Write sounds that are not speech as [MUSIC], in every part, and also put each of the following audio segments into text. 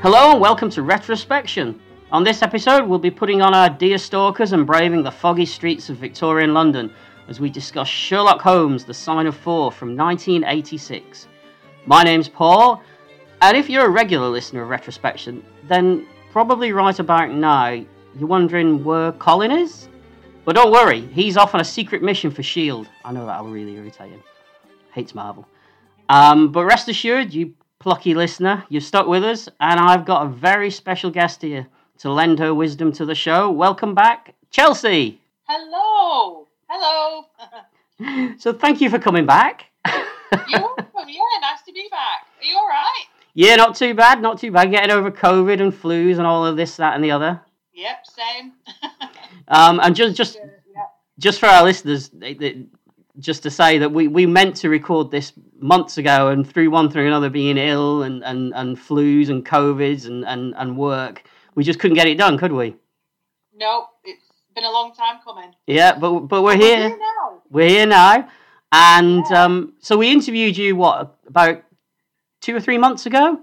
Hello and welcome to Retrospection. On this episode, we'll be putting on our deer stalkers and braving the foggy streets of Victorian London as we discuss Sherlock Holmes, The Sign of Four from 1986. My name's Paul, and if you're a regular listener of Retrospection, then probably right about now you're wondering where Colin is? But don't worry, he's off on a secret mission for S.H.I.E.L.D. I know that'll really irritate him. Hates Marvel. Um, but rest assured, you plucky listener, you've stuck with us, and I've got a very special guest here to lend her wisdom to the show. Welcome back, Chelsea. Hello. Hello. [LAUGHS] So thank you for coming back. You're welcome. Yeah, nice to be back. Are you all right? Yeah, not too bad, not too bad. Getting over COVID and flus and all of this, that, and the other. Yep, same. [LAUGHS] Um, and just, just, yeah. just for our listeners, they- they- just to say that we, we meant to record this months ago, and through one through another, being ill and, and, and flus and covids and, and, and work, we just couldn't get it done, could we? No, it's been a long time coming. Yeah, but but we're We're here. now. We're here now, and Yeah. um, so we interviewed you what about two or three months ago?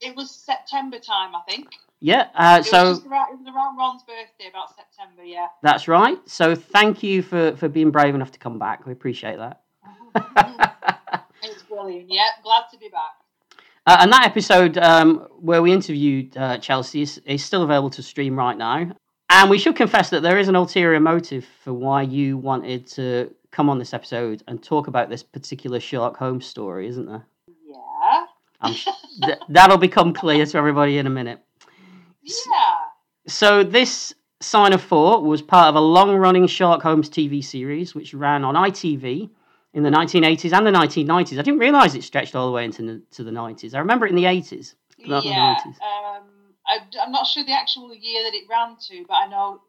It was September time, I think. Yeah. Uh, It so was just around, it was around Ron's birthday, about September. Yeah. that's right. So thank you for for being brave enough to come back. We appreciate that. [LAUGHS] it's brilliant. Yeah, glad to be back. Uh, and that episode um, where we interviewed uh, Chelsea is, is still available to stream right now. And we should confess that there is an ulterior motive for why you wanted to come on this episode and talk about this particular Sherlock Holmes story, isn't there? Yeah. I'm sh- th- that'll become clear to everybody in a minute. Yeah. So this Sign of Four was part of a long-running Sherlock Holmes TV series which ran on ITV in the 1980s and the 1990s. I didn't realise it stretched all the way into the, to the 90s. I remember it in the 80s. but not the Yeah. 90s. Um, I, I'm not sure the actual year that it ran to, but I know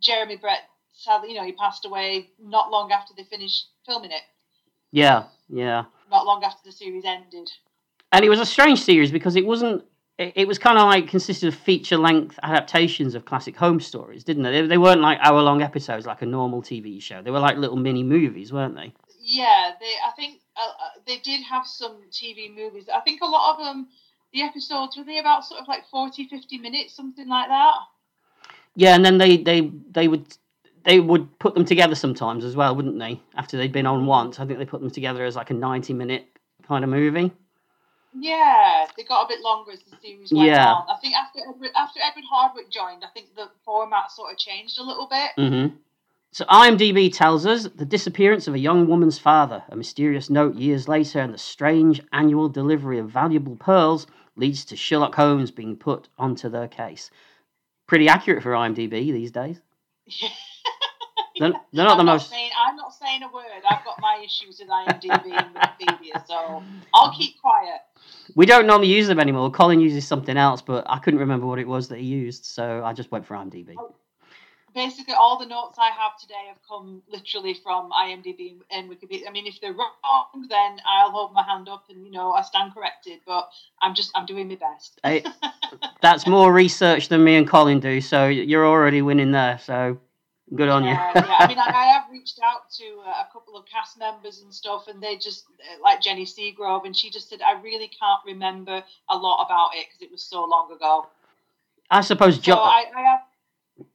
Jeremy Brett. Sadly, you know, he passed away not long after they finished filming it. Yeah, yeah. Not long after the series ended. And it was a strange series because it wasn't. It, it was kind of like consisted of feature-length adaptations of classic Holmes stories, didn't they? They, they weren't like hour-long episodes like a normal TV show. They were like little mini movies, weren't they? Yeah, they. I think uh, uh, they did have some TV movies. I think a lot of them, the episodes were they about sort of like 40, 50 minutes, something like that. Yeah, and then they they they would they would put them together sometimes as well, wouldn't they? After they'd been on once, I think they put them together as like a ninety-minute kind of movie. Yeah, they got a bit longer as the series went Yeah. on. I think after Edward, after Edward Hardwicke joined, I think the format sort of changed a little bit. Mm-hmm. So IMDb tells us the disappearance of a young woman's father, a mysterious note years later, and the strange annual delivery of valuable pearls leads to Sherlock Holmes being put onto their case. Pretty accurate for IMDb these days. [LAUGHS] They're, [LAUGHS] they're not I'm the not most. saying I'm not saying a word. I've got my issues with IMDb and Wikipedia, so I'll keep quiet. We don't normally use them anymore. Colin uses something else, but I couldn't remember what it was that he used, so I just went for IMDb. Oh, basically all the notes I have today have come literally from IMDb and Wikipedia. I mean, if they're wrong, then I'll hold my hand up and you know I stand corrected. But I'm just I'm doing my best. [LAUGHS] That's more research than me and Colin do, so you're already winning there. So good on yeah, you. yeah. I mean, I, I have reached out to uh, a couple of cast members and stuff, and they just uh, like Jenny Seagrove, and she just said I really can't remember a lot about it because it was so long ago. I suppose So jo- I, I have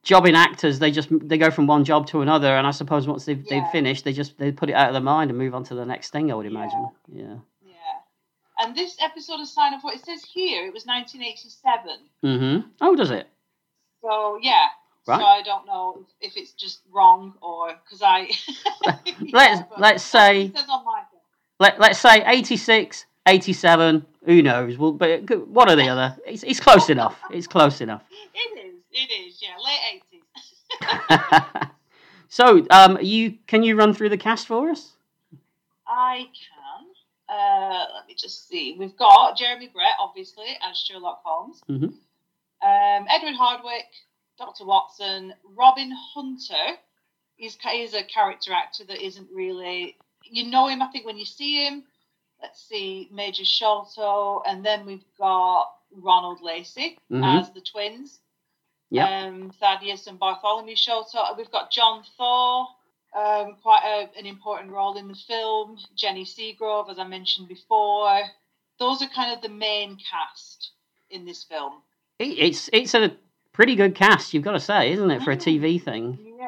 jobbing actors, they just they go from one job to another, and I suppose once they've Yeah. they've finished, they just they put it out of their mind and move on to the next thing. I would Yeah. imagine. Yeah. yeah. And this episode of Sign of What it says here, it was 1987. Mm-hmm. Oh, does it? So yeah. Right. So I don't know if, it's just wrong or because I. [LAUGHS] Let's- [LAUGHS] let's say- what it says on my. Let Let's say 86, 87. Who knows? Well, but one or the other. It's it's close enough. It's close enough. [LAUGHS] It is. It is. Yeah, late 80s. so, um, you can you run through the cast for us? I can. Uh, let me just see. We've got Jeremy Brett, obviously, as Sherlock Holmes. Mhm. Um, Edward Hardwicke, Dr. Watson, Robin Hunter. is, he's a character actor that isn't really. You know him, I think, when you see him. Let's see, Major Sholto, and then we've got Ronald Lacey Mhm. as the twins. Yep. Um, Thaddeus and Bartholomew Sholto. We've got John Thaw, um, quite a, an important role in the film. Jenny Seagrove, as I mentioned before. Those are kind of the main cast in this film. It's it's a pretty good cast, you've got to say, isn't it, for a Mm. TV thing? Yeah.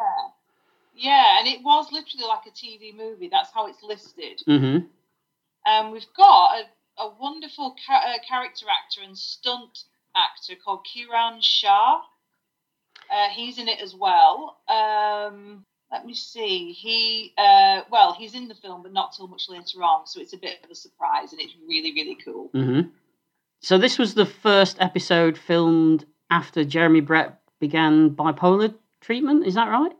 Yeah, and it was literally like a TV movie. That's how it's listed. Mm-hmm. Um, we've got a, a wonderful ca- uh, character actor and stunt actor called Kiran Shah. Uh, he's in it as well. Um, let me see. He, uh, well, he's in the film, but not till much later on, so it's a bit of a surprise, and it's really, really cool. Mm-hmm. So this was the first episode filmed after Jeremy Brett began bipolar treatment. Is that right?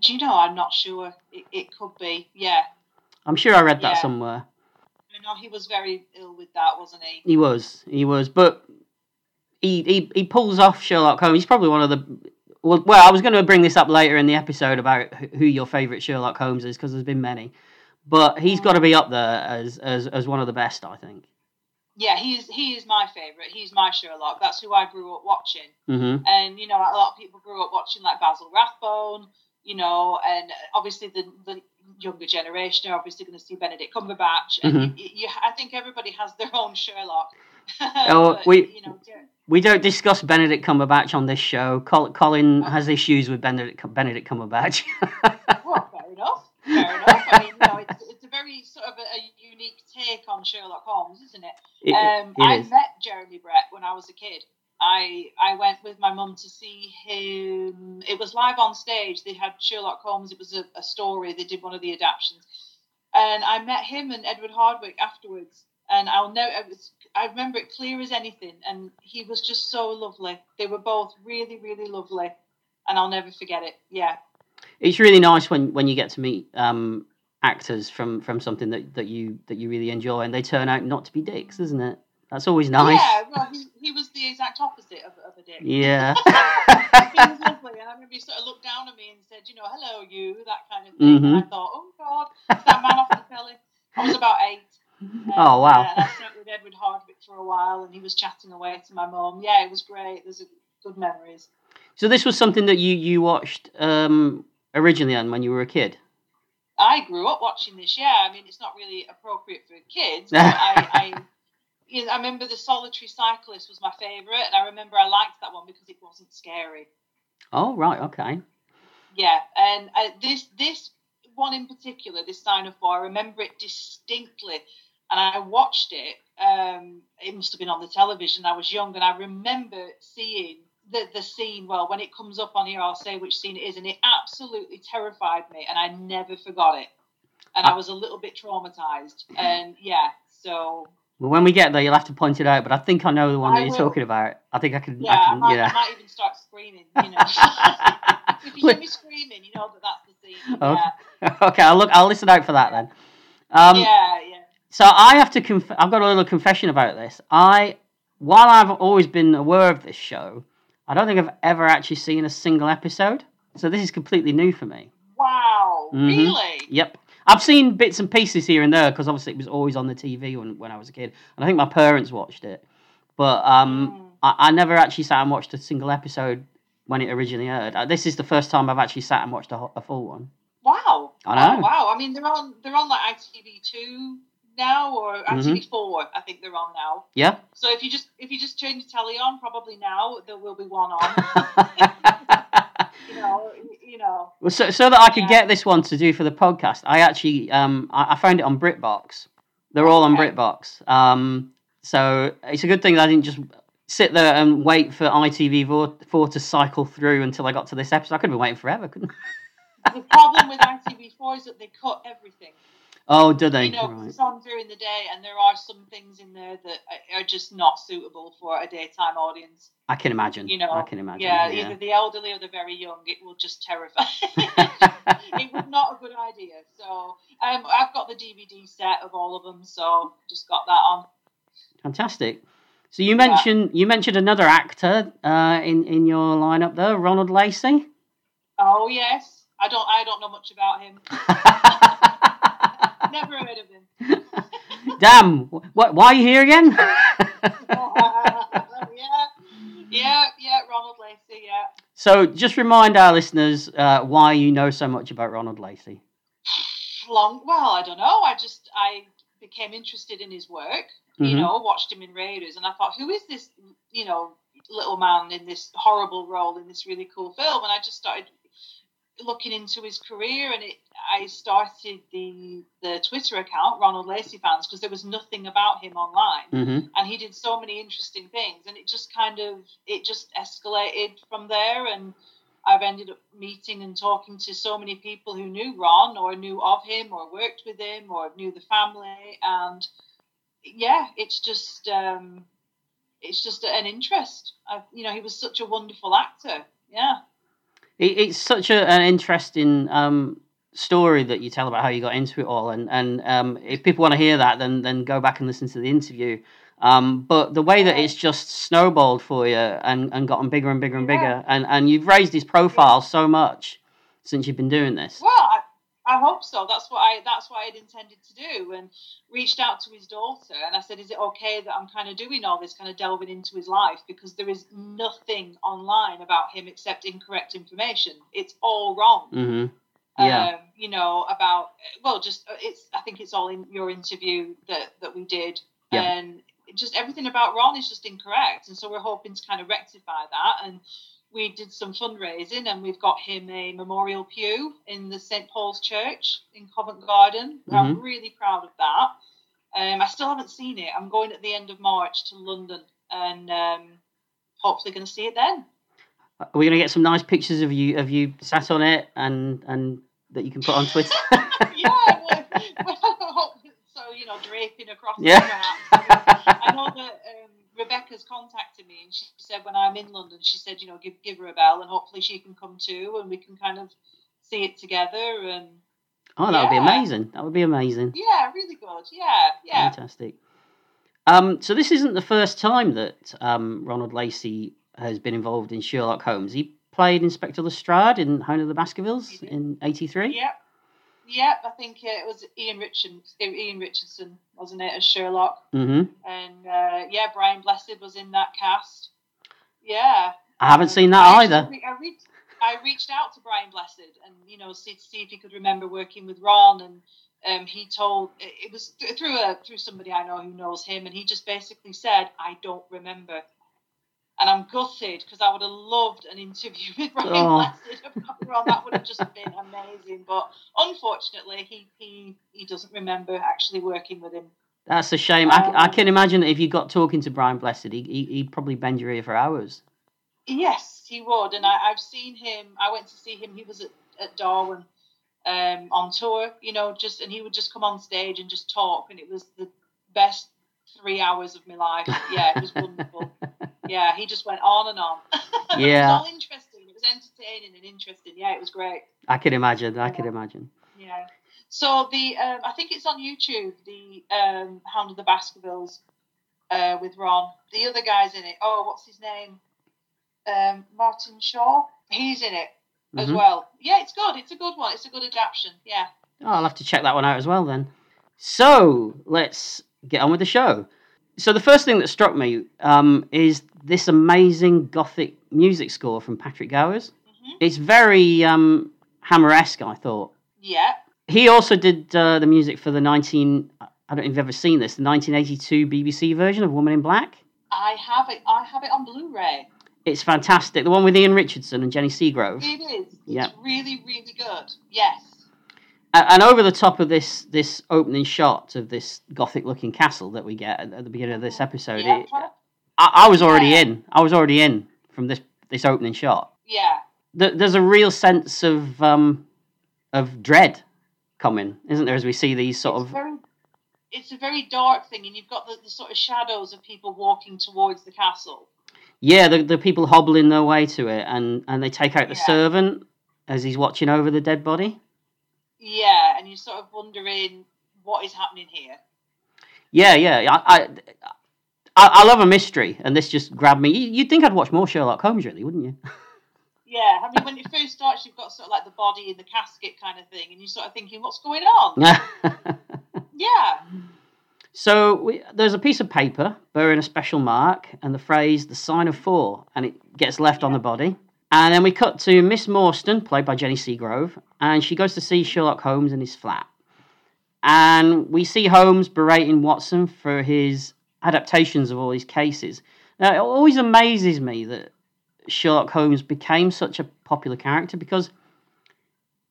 Do you know? I'm not sure. It, it could be. Yeah. I'm sure I read that Yeah. somewhere. I know he was very ill with that, wasn't he? He was, he was, but he he, he pulls off Sherlock Holmes. He's probably one of the well. Well, I was going to bring this up later in the episode about who who your favorite Sherlock Holmes is because there's been many, but he's mm. got to be up there as as as one of the best, I think. Yeah, he's he is my favourite. He's my Sherlock. That's who I grew up watching. Mm-hmm. And you know, a lot of people grew up watching like Basil Rathbone, you know, and obviously the the younger generation are obviously going to see Benedict Cumberbatch. And Mhm. you, you, I think everybody has their own Sherlock. [LAUGHS] Oh, But, we- you know, We don't discuss Benedict Cumberbatch on this show. Col- Colin has issues with Benedict Benedict Cumberbatch. [LAUGHS] well, fair enough. Fair enough. I mean, you know, it's, it's a very sort of a, a unique take on Sherlock Holmes, isn't it? It- um, it I is. met Jeremy Brett when I was a kid. I I went with my mum to see him. It was live on stage. They had Sherlock Holmes. It was a, a story. They did one of the adaptations, and I met him and Edward Hardwicke afterwards. And I'll know. I, was, I remember it clear as anything. And he was just so lovely. They were both really, really lovely, and I'll never forget it. Yeah. it's really nice when, when you get to meet um, actors from, from something that, that you that you really enjoy and they turn out not to be dicks, isn't it? That's always nice. Yeah. Well, he, he was the exact opposite of, of a dick. Yeah. [LAUGHS] he was lovely, and I remember he sort of looked down at me and said, you know, hello, you, that kind of thing. And I Mhm. thought, oh, God, it's that man off the telly. I was about eight. [LAUGHS] And, oh wow. uh, and I sat with Edward Hardwicke for a while, and he was chatting away to my mum. Yeah, it was great. There's a, good memories. So this was something that you you watched um, originally and when you were a kid. I grew up watching this. Yeah, I mean, it's not really appropriate for kids, I, [LAUGHS] I, you know, I remember the Solitary Cyclist was my favourite, and I remember I liked that one because it wasn't scary. Oh right, okay. Yeah, and uh, this this one in particular, this Sign of Four, I remember it distinctly, and I watched it. Um, it must have been on the television. I was young, and I remember seeing the the scene. Well, when it comes up on here, I'll say which scene it is, and it absolutely terrified me, and I never forgot it. And I was a little bit traumatized, and yeah, so Well, when we get there, you'll have to point it out. But I think I know the one I that you're will. talking about. I think I can. yeah, I I, can might, I might even start screaming. [LAUGHS] You know, [LAUGHS] if you hear me screaming, you know that that's the scene. Okay. Yeah, [LAUGHS] okay, I'll look. I'll listen out for that then. Um, yeah, yeah. So I have to. Conf- I've got a little confession about this. I, while I've always been aware of this show, I don't think I've ever actually seen a single episode. So this is completely new for me. Wow, Mhm. really? Yep. I've seen bits and pieces here and there because obviously it was always on the TV when, when I was a kid, and I think my parents watched it. But um, Mm. I, I never actually sat and watched a single episode when it originally aired. Uh, this is the first time I've actually sat and watched a, a full one. Wow. I know. Oh, wow. I mean, they're on they're on like ITV two now or Mm-hmm. ITV four. I think they're on now. Yeah. So if you just if you just turn your telly on, probably now there will be one on. [LAUGHS] you know, you know. Well, so, so that I could Yeah. get this one to do for the podcast, I actually um I, I found it on BritBox. They're all on Okay. BritBox. Um, so it's a good thing that I didn't just sit there and wait for ITV four to cycle through until I got to this episode. I could have been waiting forever, couldn't I? The problem with ITV four is that they cut everything. Oh, do they? You know, Right. it's on during the day, and there are some things in there that are- just not suitable for a daytime audience. I can imagine. You know, I can imagine. yeah, Yeah. either the elderly or the very young. It will just terrify. [LAUGHS] [LAUGHS] it was not a good idea. So um, I've got the DVD set of all of them, so just got that on. Fantastic. So you mentioned you mentioned another actor uh, in in your lineup there, Ronald Lacey. Oh yes, I don't I don't know much about him. [LAUGHS] Never heard of him. [LAUGHS] Damn! What? Why are you here again? [LAUGHS] Yeah, yeah, yeah. Ronald Lacey. Yeah. So, just remind our listeners uh, why you know so much about Ronald Lacey. Long. Well, I don't know. I just I became interested in his work. You Mhm. know, watched him in Raiders, and I thought, who is this? You know, little man in this horrible role in this really cool film, and I just started looking into his career, and it. I started the the Twitter account Ronald Lacey fans because there was nothing about him online. Hmm and he did so many interesting things and it just kind of it just escalated from there and i've ended up meeting and talking to so many people who knew ron or knew of him or worked with him or knew the family and yeah it's just um it's just an interest. I, you know he was such a wonderful actor yeah. It's such a, an interesting um, story that you tell about how you got into it all, and and um, if people want to hear that, then then go back and listen to the interview. Um, but the way that it's just snowballed for you and, and gotten bigger and bigger and Yeah. bigger, and, and you've raised his profile so much since you've been doing this. Well, I, I hope so. That's what I that's what I'd intended to do, and reached out to his daughter, and I said, "Is it okay that I'm kind of doing all this, kind of delving into his life because there is nothing online about him except incorrect information. It's all wrong." hmm Yeah. Um, you know about well, just uh, it's. I think it's all in your interview that that we did, Yeah. and just everything about Ron is just incorrect, and so we're hoping to kind of rectify that and we did some fundraising and we've got him a memorial pew in the St Paul's Church in Covent Garden. I'm really proud of that. Um, I still haven't seen it. I'm going at the end of March to London and um, hopefully going to see it then. We're we gonna get some nice pictures of you of you sat on it and and that you can put on Twitter? [LAUGHS] yeah, well, well, [LAUGHS] so you know, draping across. Yeah. the. I know that um, Rebecca's contacted me and she said when I'm in London, she said, you know, give give her a bell and hopefully she can come too and we can kind of see it together and oh, that would be amazing. That would be amazing. yeah, really good. Yeah, yeah. Fantastic. Um, so this isn't the first time that um, Ronald Lacey has been involved in Sherlock Holmes. He played Inspector Lestrade in Hound of the Baskervilles in '83. Yep. Yep, I think it was Ian Richardson, Ian Richardson, wasn't it, as Sherlock? Mm-hmm. And uh, yeah, Brian Blessed was in that cast. Yeah. I haven't seen that I either. actually- I, reached, I reached out to Brian Blessed and you know see to see if he could remember working with Ron, and um, he told it it was th- through a through somebody I know who knows him, and he just basically said, "I don't remember." And I'm gutted because I would have loved an interview [LAUGHS] with Brian Oh. Blessed. That would have just been amazing. But unfortunately, he, he he doesn't remember actually working with him. That's a shame. I, I Um, can imagine that if you got talking to Brian Blessed, he, he, he'd probably bend your ear for hours. Yes, he would, and I, I've seen him. I went to see him. He was at, at Darwin um, on tour, you know, just and he would just come on stage and just talk, and it was the best three hours of my life. Yeah, it was [LAUGHS] wonderful. Yeah, he just went on and on. yeah. [LAUGHS] it was all interesting. It was entertaining and interesting. Yeah, it was great. I can imagine. I can imagine. Yeah. So the um, I think it's on YouTube. The um, Hound of the Baskervilles uh, with Ron. The other guy's in it. Oh, what's his name? Um, Martin Shaw. He's in it as Mhm. well. Yeah, it's good. It's a good one. It's a good adaptation. Yeah. Oh, I'll have to check that one out as well then. So let's get on with the show. So the first thing that struck me um, is this amazing gothic music score from Patrick Gowers. hmm It's very um, Hammer-esque, I thought. Yeah. He also did uh, the music for the 19. I don't know if you've ever seen this, the 1982 BBC version of Woman in Black. I have it. I have it on Blu-ray. It's fantastic. The one with Ian Richardson and Jenny Seagrove. It is. Yeah. It's really, really good. Yes. And over the top of this this opening shot of this gothic looking castle that we get at, the beginning of this episode, Yeah. it, I, I was already Yeah. in. I was already in from this this opening shot. Yeah. Th- There's a real sense of um, of dread coming, isn't there? As we see these sort it's of very, it's a very dark thing, and you've got the, the sort of shadows of people walking towards the castle. yeah, the the people hobbling their way to it, and and they take out the Yeah. servant as he's watching over the dead body. Yeah, and you're sort of wondering what is happening here. Yeah, yeah. I, I, I, I love a mystery, and this just grabbed me. You- You'd think I'd watch more Sherlock Holmes, really, wouldn't you? [LAUGHS] Yeah, I mean, when it first starts, you've got sort of like the body in the casket kind of thing, and you're sort of thinking, what's going on? [LAUGHS] Yeah, So we, there's a piece of paper bearing a special mark and the phrase "the sign of four, and it gets left on the body. And then we cut to Miss Morstan, played by Jenny Seagrove, and she goes to see Sherlock Holmes in his flat. And we see Holmes berating Watson for his adaptations of all these cases. Now, it always amazes me that Sherlock Holmes became such a popular character because,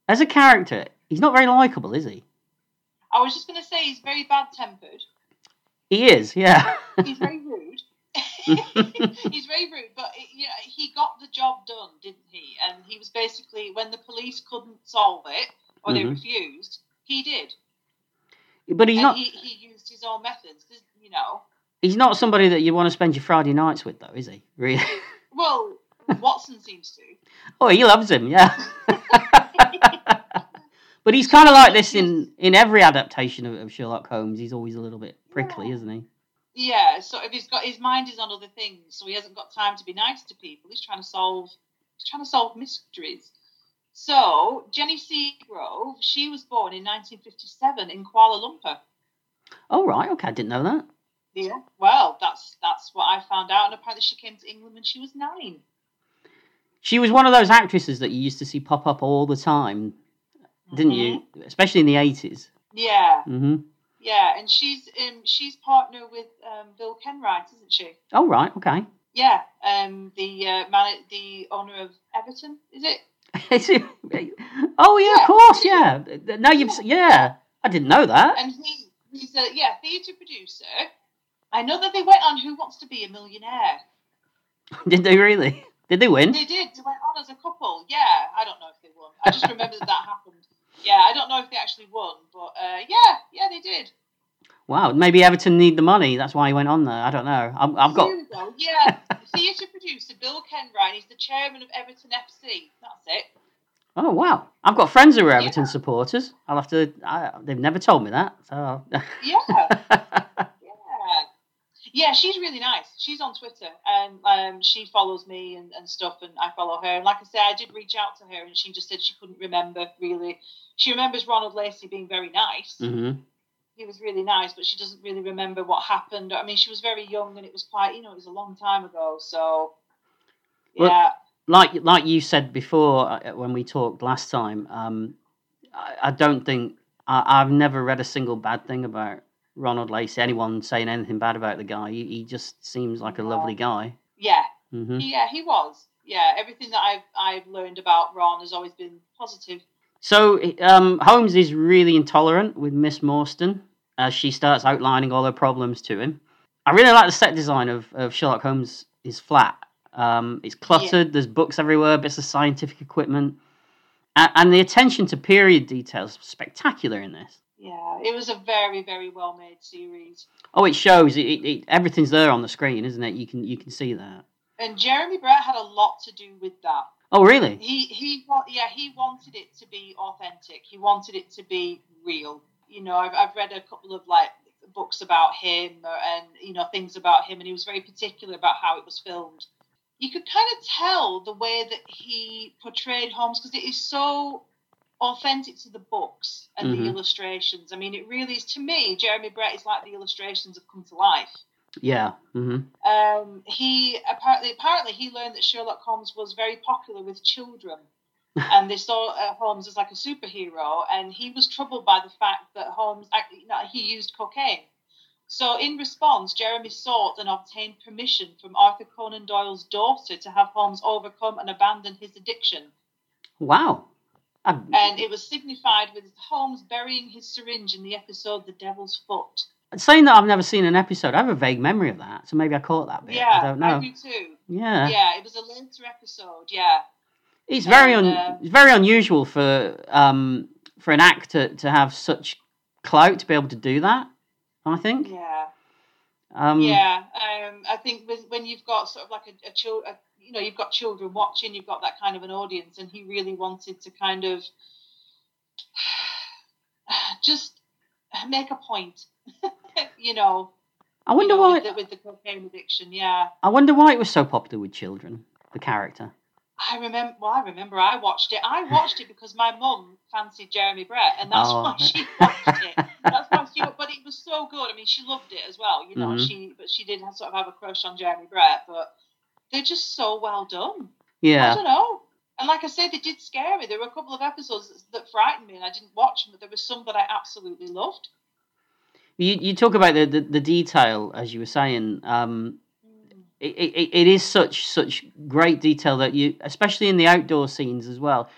as a character, he's not very likable, is he? I was just going to say he's very bad tempered. He is, yeah. He's very rude. [LAUGHS] he's very rude, but you know, he got the job done, didn't he? And he was basically when the police couldn't solve it or they Mhm. refused, he did. but he's and not. he, he used his own methods. You know, He's not somebody that you want to spend your Friday nights with, though, is he? Really? [LAUGHS] well, Watson seems to. Oh, he loves him, yeah. [LAUGHS] but he's kind of like this in in every adaptation of, of Sherlock Holmes. He's always a little bit prickly, Yeah. isn't he? Yeah, so if he's got his mind is on other things, so he hasn't got time to be nice to people. He's trying to solve he's trying to solve mysteries. So Jenny Seagrove, she was born in 1957 in Kuala Lumpur. Oh right, okay, I didn't know that. Yeah. Well, that's that's what I found out, and apparently she came to England when she was nine. She was one of those actresses that you used to see pop up all the time, didn't Mhm. you? Especially in the eighties. Yeah, Mm-hmm. Yeah, and she's um she's partner with um Bill Kenwright, isn't she? Oh right, okay. Yeah, um the uh, man, the owner of Everton, is it? [LAUGHS] Is it- oh yeah, Yeah. of course, yeah. Now you've s- yeah. I didn't know that. and he he's a yeah theatre producer. I know that they went on Who Wants to Be a Millionaire. [LAUGHS] Did they really? Did they win? They did. They went on as a couple. Yeah, I don't know if they won. I just remember that that happened. Yeah, I don't know if they actually won, but uh, yeah, yeah, they did. Wow, maybe Everton need the money. That's why he went on there. I don't know. I've, I've got. Go. Yeah, [LAUGHS] theatre producer Bill Kenwright. He's the chairman of Everton FC. That's it. Oh wow, I've got friends who are Yeah. Everton supporters. I'll have to. I, they've never told me that. So. Yeah. Yeah. [LAUGHS] Yeah, she's really nice. She's on Twitter and um, she follows me and, and stuff, and I follow her. And like I said, I did reach out to her, and she just said she couldn't remember really. She remembers Ronald Lacey being very nice. hmm He was really nice, but she doesn't really remember what happened. I mean, she was very young, and it was quite, you know, it was a long time ago. So, Well- yeah, Like like you said before uh, when we talked last time, um, I, I don't think I, I've never read a single bad thing about Ronald Lacey. Anyone saying anything bad about the guy? He, he just seems like a lovely guy. yeah, hmm yeah, he was. Yeah, everything that I've I've learned about Ron has always been positive. So um, Holmes is really intolerant with Miss Morstan as she starts outlining all her problems to him. I really like the set design of, of Sherlock Holmes' his flat. Um, it's cluttered. There's books everywhere, bits of scientific equipment, and, and the attention to period details spectacular in this. Yeah, it was a very very well made series. Oh, it shows. It, it, it everything's there on the screen, isn't it? You can you can see that. And Jeremy Brett had a lot to do with that. Oh, really? He he yeah he wanted it to be authentic. He wanted it to be real. You know, I've I've read a couple of like books about him and you know things about him, and he was very particular about how it was filmed. You could kind of tell the way that he portrayed Holmes because it is so authentic to the books and Mhm. the illustrations. I mean, it really is to me. Jeremy Brett is like the illustrations have come to life. Yeah. hmm Um, he apparently apparently he learned that Sherlock Holmes was very popular with children, [LAUGHS] and they saw uh, Holmes as like a superhero, and he was troubled by the fact that Holmes actually you know, he used cocaine. So in response, Jeremy sought and obtained permission from Arthur Conan Doyle's daughter to have Holmes overcome and abandon his addiction, Wow. I, and it was signified with Holmes burying his syringe in the episode "The Devil's Foot." saying that I've never seen an episode, I have a vague memory of that, so maybe I caught that bit. Yeah, I don't know. do too. yeah. Yeah, it was a later episode. Yeah. It's very And, uh, it's very unusual for um for an actor to have such clout to be able to do that. I think. Yeah, Um, yeah. Um, I think with, when you've got sort of like a, a, you know, you've got children watching, you've got that kind of an audience, and he really wanted to kind of [SIGHS] just make a point, [LAUGHS] you know. I wonder you know, why. with the, with the cocaine addiction. Yeah, I wonder why it was so popular with children. The character. I remember. Well, I remember I watched it. I watched it because my mum fancied Jeremy Brett, and that's Oh. why she watched it. That's why she, but it was so good. I mean, she loved it as well, you know. Mhm. She, but she did have, sort of have a crush on Jeremy Brett. But they're just so well done. Yeah. I don't know. And like I said, they did scare me. There were a couple of episodes that, frightened me, and I didn't watch them. But there were some that I absolutely loved. You you talk about the, the, the detail as you were saying. Um, it, it, it is such such great detail that you, especially in the outdoor scenes as well.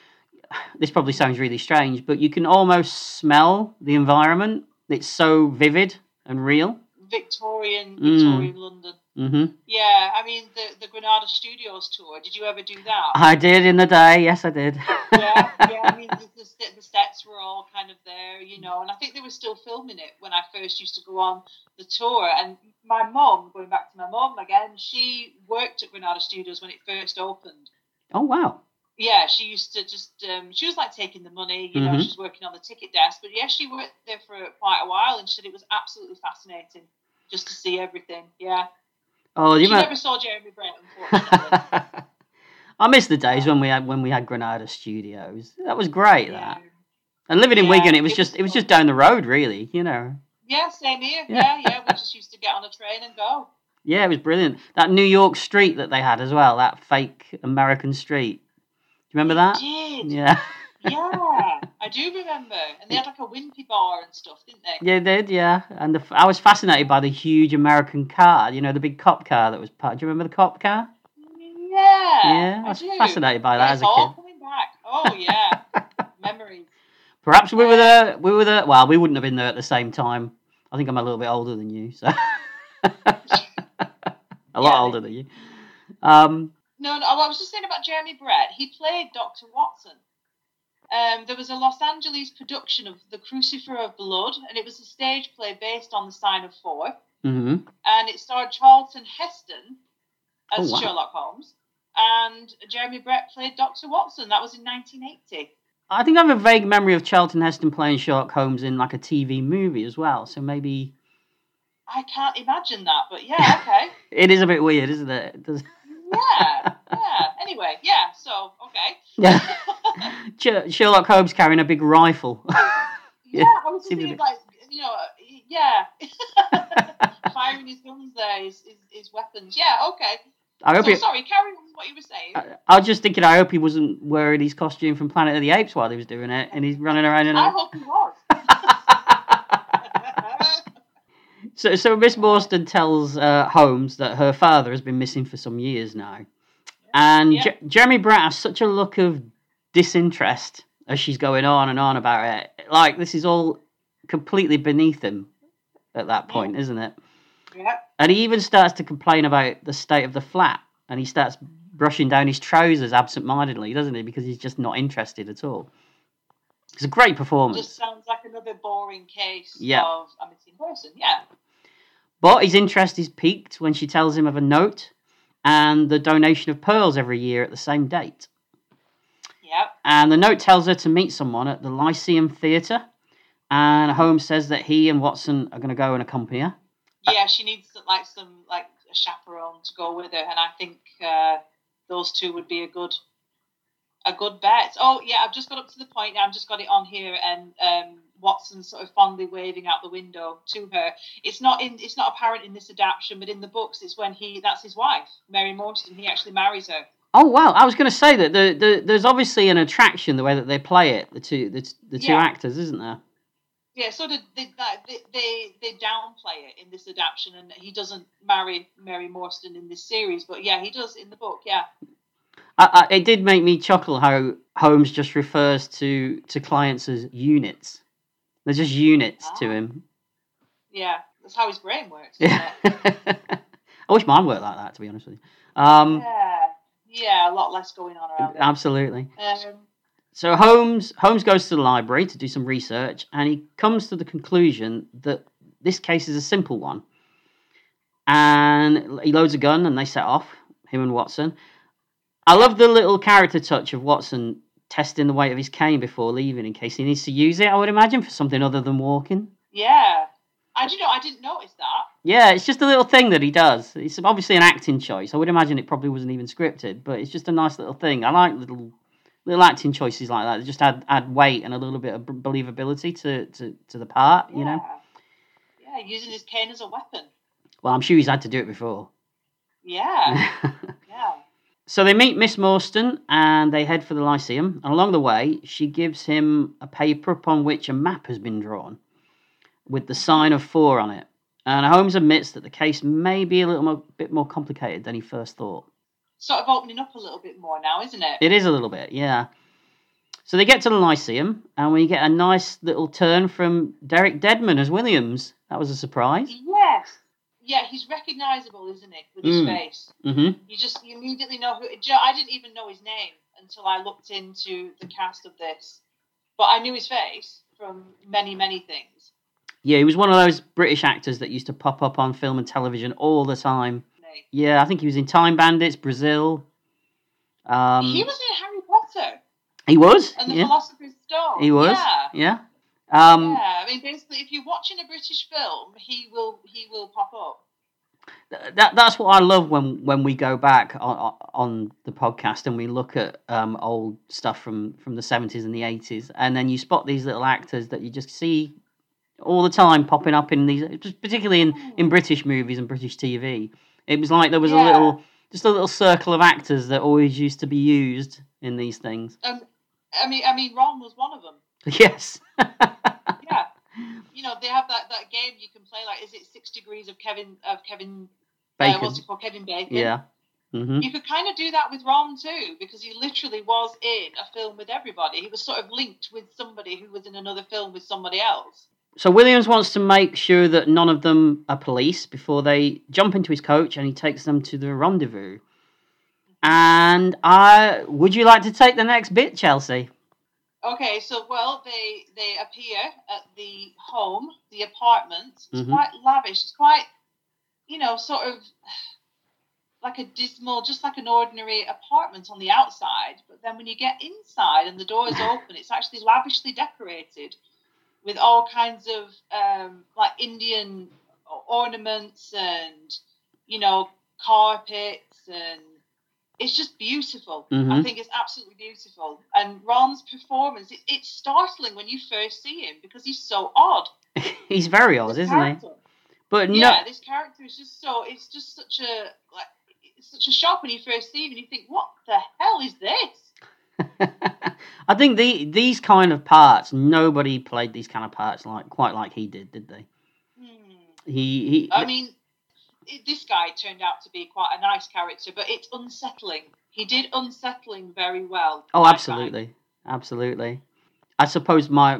[SIGHS] This probably sounds really strange, but you can almost smell the environment. It's so vivid and real. Victorian, Mm. Victorian London. Hmm Yeah, I mean the the Granada Studios tour. Did you ever do that? I did in the day. Yes, I did. yeah, yeah. I mean, [LAUGHS] the, the, the sets were all kind of there, you know, and I think they were still filming it when I first used to go on the tour. And my mum, going back to my mum again, she worked at Granada Studios when it first opened. oh wow. Yeah, she used to just, um, she was like taking the money, you know, Mhm. she was working on the ticket desk. But yeah, she worked there for quite a while and she said it was absolutely fascinating just to see everything. Yeah. Oh, you she know. never saw Jeremy Brett. [LAUGHS] I miss the days when we had when we had Granada Studios. That was great. yeah. That and living in Yeah, Wigan, it was it just it was just down the road, really. You know. yeah, same here. Yeah. Yeah, yeah. We [LAUGHS] just used to get on a train and go. Yeah, it was brilliant. That New York street that they had as well, that fake American street. Do you remember that? Did. Yeah. [LAUGHS] Yeah, I do remember. And they had like a wimpy bar and stuff, didn't they? Yeah, they did, yeah. And the, I was fascinated by the huge American car, you know, the big cop car that was part. Do you remember the cop car? Yeah. Yeah, I I was do. fascinated by that Yeah, as it's a all kid. coming back. Oh yeah, [LAUGHS] memories. Perhaps we were there. We were there. Well, we wouldn't have been there at the same time. I think I'm a little bit older than you, so [LAUGHS] a lot Yeah. older than you. Um, No, no. I was just saying about Jeremy Brett. He played Doctor Watson. Um, there was a Los Angeles production of The Crucifer of Blood, and it was a stage play based on The Sign of Four, hmm and it starred Charlton Heston as Oh, wow. Sherlock Holmes, and Jeremy Brett played Doctor Watson. That was in 1980. I think I have a vague memory of Charlton Heston playing Sherlock Holmes in like a TV movie as well. So maybe I can't imagine that, but yeah, okay. [LAUGHS] it is a bit weird, isn't it? It does- yeah, yeah. Anyway, yeah. So okay. Yeah. [LAUGHS] Sh- Sherlock Holmes carrying a big rifle. [LAUGHS] Yeah, I was thinking, like, you know, yeah, [LAUGHS] firing his guns there, his, his, his weapons. Yeah, okay. I hope So sorry, carry on what you were saying. I, I was just thinking, I hope he wasn't wearing his costume from Planet of the Apes while he was doing it, and he's running around in I a. hope he was. [LAUGHS] so, so Miss Morstan tells uh, Holmes that her father has been missing for some years now, and Yeah. Je- Jeremy Brett has such a look of disinterest as she's going on and on about it. Like this is all completely beneath him at that point, isn't it? yeah. And he even starts to complain about the state of the flat, and he starts brushing down his trousers absent-mindedly, doesn't he? Because he's just not interested at all. It's a great performance, Just sounds like another boring case Yeah. of a missing person. Yeah. but his interest is piqued when she tells him of a note and the donation of pearls every year at the same date. And the note tells her to meet someone at the Lyceum Theatre, and Holmes says that he and Watson are going to go and accompany her. Yeah, she needs like some like a chaperone to go with her, and I think uh, those two would be a good a good bet. Oh yeah, I've just got up to the point. I've just got it on here, and um, Watson sort of fondly waving out the window to her. It's not in. It's not apparent in this adaptation, but in the books, it's when he that's his wife, Mary Morstan. He actually marries her. Oh wow! I was going to say that the, the, there's obviously an attraction the way that they play it, the two the, the two Yeah. actors, isn't there? Yeah, so they, they they they downplay it in this adaptation, and he doesn't marry Mary Morstan in this series, but yeah, he does in the book. Yeah, I, I, it did make me chuckle how Holmes just refers to to clients as units. They're just units to Ah. him. yeah, that's how his brain works. Yeah. [LAUGHS] I wish mine worked like that, to be honest with you. Um, yeah, yeah, a lot less going on around. it. absolutely. Um, So Holmes Holmes goes to the library to do some research, and he comes to the conclusion that this case is a simple one. And he loads a gun, and they set off. Him and Watson. I love the little character touch of Watson testing the weight of his cane before leaving, in case he needs to use it. I would imagine for something other than walking. yeah, I do know. I didn't notice that. Yeah, it's just a little thing that he does. It's obviously an acting choice. I would imagine it probably wasn't even scripted, but it's just a nice little thing. I like little little acting choices like that. They just add add weight and a little bit of believability to, to, to the part, you know. Yeah. Yeah, using his cane as a weapon. Well, I'm sure he's had to do it before. Yeah, [LAUGHS] yeah. so they meet Miss Morstan and they head for the Lyceum. And along the way, she gives him a paper upon which a map has been drawn with the sign of four on it. And Holmes admits that the case may be a little more, bit more complicated than he first thought. Sort of opening up a little bit more now, isn't it? It is a little bit, yeah. So they get to the Lyceum, and we get a nice little turn from Derek Deadman as Williams. That was a surprise. Yes. Yeah, he's recognisable, isn't he, with his Mm. face? hmm You just you immediately know who. I didn't even know his name until I looked into the cast of this, but I knew his face from many, many things. Yeah, he was one of those British actors that used to pop up on film and television all the time. Yeah, I think he was in Time Bandits, Brazil. Um, he was in Harry Potter He was. and the Yeah, Philosopher's Stone. he was. Yeah. Yeah. Um, yeah, I mean, basically, if you're watching a British film, he will he will pop up. that that's what I love when when we go back on, on the podcast and we look at um, old stuff from from the seventies and the eighties, and then you spot these little actors that you just see all the time popping up in these, particularly in in British movies and British TV. It was like there was a little just a little circle of actors that always used to be used in these things. Um, I mean, I mean, Ron was one of them. [LAUGHS] yes. Yeah, you know, they have that, that game you can play. Like, is it Six Degrees of Kevin of Kevin? Uh, what's it called? Kevin Bacon. yeah. hmm You could kind of do that with Ron too, because he literally was in a film with everybody. He was sort of linked with somebody who was in another film with somebody else. So Williams wants to make sure that none of them are police before they jump into his coach, and he takes them to the rendezvous. And I would you like to take the next bit, Chelsea? Okay, so well, they they appear at the home, the apartment. It's Mhm. quite lavish. It's quite, you know, sort of like a dismal, just like an ordinary apartment on the outside. But then when you get inside and the door is [LAUGHS] open, it's actually lavishly decorated with all kinds of um, like Indian ornaments and you know carpets and it's just beautiful. I Mhm. think it's absolutely beautiful. And Ron's performance, it, it's startling when you first see him because he's so odd. [LAUGHS] He's very odd, This isn't he? character. But no, Yeah, this character is just so. It's just such a like. It's such a shock when you first see him, and you think, "What the hell is this?" [LAUGHS] I think the these kind of parts, nobody played these kind of parts like quite like he did, did they? Hmm. He he. I mean, this guy turned out to be quite a nice character, but it's unsettling. He did unsettling very well. Oh, I find. absolutely, absolutely. I suppose my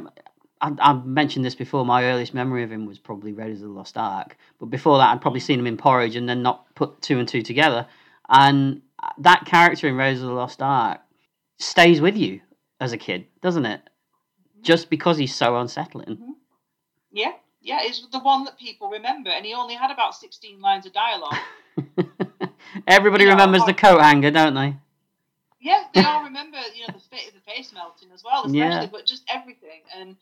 I, I've mentioned this before. My earliest memory of him was probably Raiders of the Lost Ark, but before that, I'd probably seen him in Porridge and then not put two and two together. And that character in Raiders of the Lost Ark stays with you as a kid, doesn't it? Mm-hmm. Just because he's so unsettling. Mm-hmm. Yeah, yeah, it's the one that people remember, and he only had about sixteen lines of dialogue. [LAUGHS] Everybody Yeah, remembers the coat hanger, don't they? Yeah, they [LAUGHS] all remember, you know, the face, the face melting as well, especially, Yeah. but just everything. And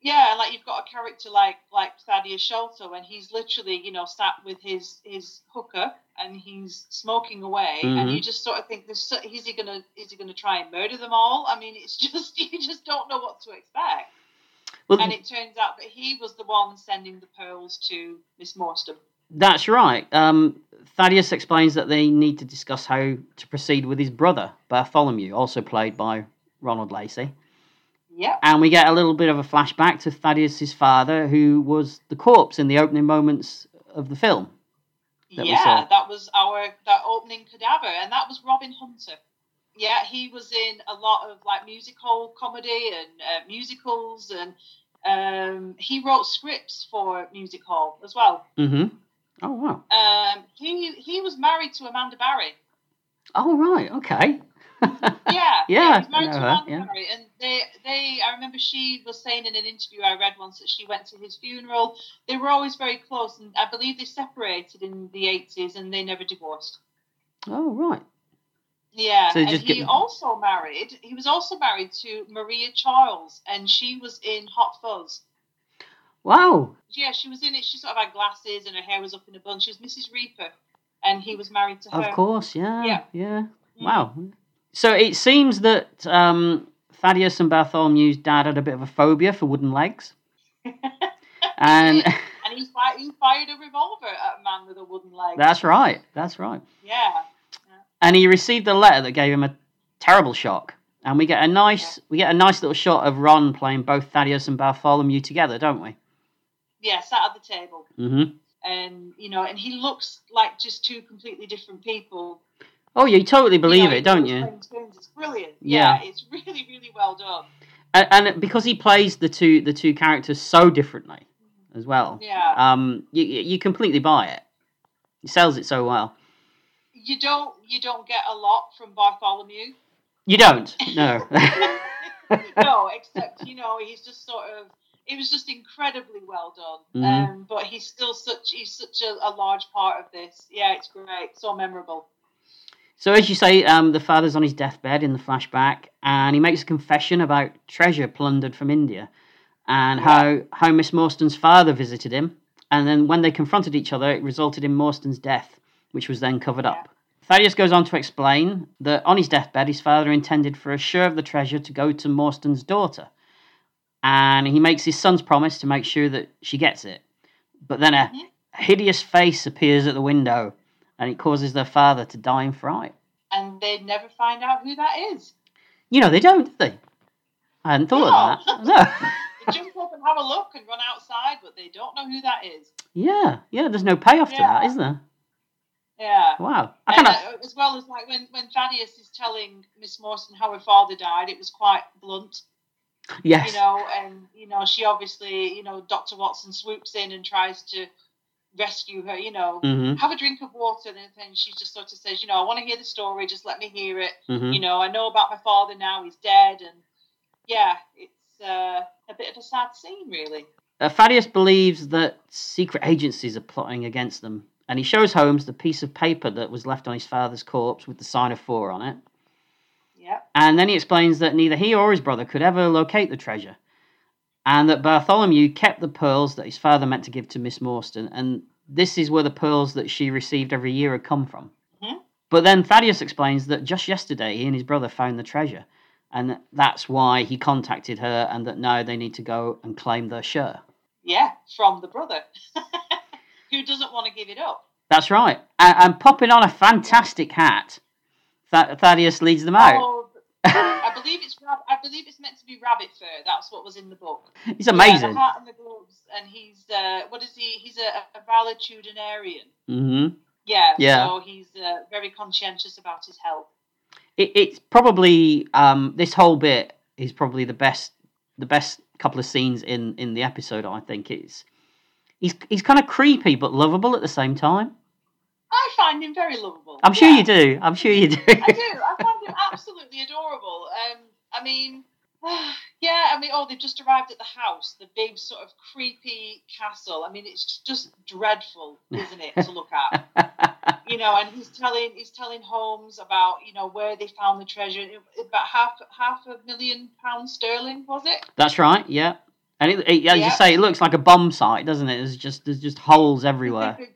yeah, like you've got a character like like Thaddeus Sholto, and he's literally, you know, sat with his his hookah and he's smoking away, and Mhm. you just sort of think, this is he gonna is he gonna try and murder them all? I mean, it's [LAUGHS] just you just don't know what to expect. Well, And it turns out that he was the one sending the pearls to Miss Morstan. That's right. Um, Thaddeus explains that they need to discuss how to proceed with his brother, Bartholomew, also played by Ronald Lacey. Yep. And we get a little bit of a flashback to Thaddeus's father, who was the corpse in the opening moments of the film. that yeah, that was our that opening cadaver, and that was Robin Hunter. Yeah, he was in a lot of like musical comedy and uh, musicals, and um, he wrote scripts for music hall as well. Mm-hmm. Oh, wow. Um, he he was married to Amanda Barrie. Oh, right. Okay. [LAUGHS] Yeah, Yeah, married I to her, yeah. And they they I remember she was saying in an interview I read once that she went to his funeral. They were always very close, and I believe they separated in the eighties, and they never divorced. oh, right. Yeah, So and he get- also married. He was also married to Maria Charles, and she was in Hot Fuzz. Wow. Yeah, she was in it. She sort of had glasses, and her hair was up in a bun. She was Mrs. Reaper, and he was married to her. Of course. Yeah. Yeah. Yeah. Mm. So it seems that um, Thaddeus and Bartholomew's dad had a bit of a phobia for wooden legs. [LAUGHS] and and he, fired, he fired a revolver at a man with a wooden leg. That's right. That's right. yeah. And he received a letter that gave him a terrible shock. And we get a nice we get a nice little shot of Ron playing both Thaddeus and Bartholomew together, don't we? Yeah, sat at the table. Mm-hmm. And, you know, and he looks like just two completely different people. Oh, you totally believe You know, it, don't you? It's brilliant. Yeah. Yeah. it's really, really well done. And, and because he plays the two the two characters so differently as well, Yeah. um, you you completely buy it. He sells it so well. you don't you don't get a lot from Bartholomew. You don't, no. [LAUGHS] [LAUGHS] no, except you know he's just sort of. It was just incredibly well done. Mhm. Um, but he's still such he's such a, a large part of this. Yeah, it's great. So memorable. So as you say, um, the father's on his deathbed in the flashback, and he makes a confession about treasure plundered from India, and how how Miss Morstan's father visited him, and then when they confronted each other, it resulted in Morstan's death, which was then covered up. Thaddeus goes on to explain that on his deathbed, his father intended for a share of the treasure to go to Morstan's daughter, and he makes his son's promise to make sure that she gets it. But then a hideous face appears at the window, and it causes their father to die in fright. And they never find out who that is. You know, they don't, do they? I hadn't thought of that. [LAUGHS] No. They jump up and have a look and run outside, but they don't know who that is. yeah, yeah, there's no payoff to that, is there? Yeah. Wow. I And, kind of. uh, as well as like when, when Thaddeus is telling Miss Morstan how her father died, it was quite blunt. yes. you know, and you know, she obviously, you know, Doctor Watson swoops in and tries to rescue her. You know, hmm have a drink of water, and then she just sort of says, you know, I want to hear the story. Just let me hear it. hmm You know, I know about my father now. He's dead, and yeah, it's uh, a bit of a sad scene, really. Uh, Thaddeus believes that secret agencies are plotting against them, and he shows Holmes the piece of paper that was left on his father's corpse with the sign of four on it. Yeah, And then he explains that neither he or his brother could ever locate the treasure, and that Bartholomew kept the pearls that his father meant to give to Miss Morstan, and this is where the pearls that she received every year had come from. Mhm. But then Thaddeus explains that just yesterday he and his brother found the treasure, and that that's why he contacted her, and that now they need to go and claim their share. yeah, from the brother [LAUGHS] who doesn't want to give it up. That's right, and, and popping on a fantastic hat, Th- Thaddeus leads them out. Oh, I believe it's rab- I believe it's meant to be rabbit fur. That's what was in the book. He's Yeah, amazing. the hat and the gloves, and he's uh, what is he? He's a, a valetudinarian. hmm Yeah. Yeah. So he's uh, very conscientious about his health. it, it's probably um, this whole bit is probably the best the best couple of scenes in in the episode. I think it's he's he's kind of creepy but lovable at the same time. I find him very lovable. I'm sure Yeah, you do. I'm sure you do. I do. I absolutely adorable. Um, I mean, [SIGHS] yeah. I mean, oh, they've just arrived at the house, the big sort of creepy castle. I mean, it's just dreadful, [LAUGHS] isn't it, to look at? you know, and he's telling he's telling Holmes about you know where they found the treasure. About half half a million pounds sterling, was it? That's right. Yeah, and it, it, as you Yeah. say, it looks like a bomb site, doesn't it? There's just there's just holes everywhere. They've been,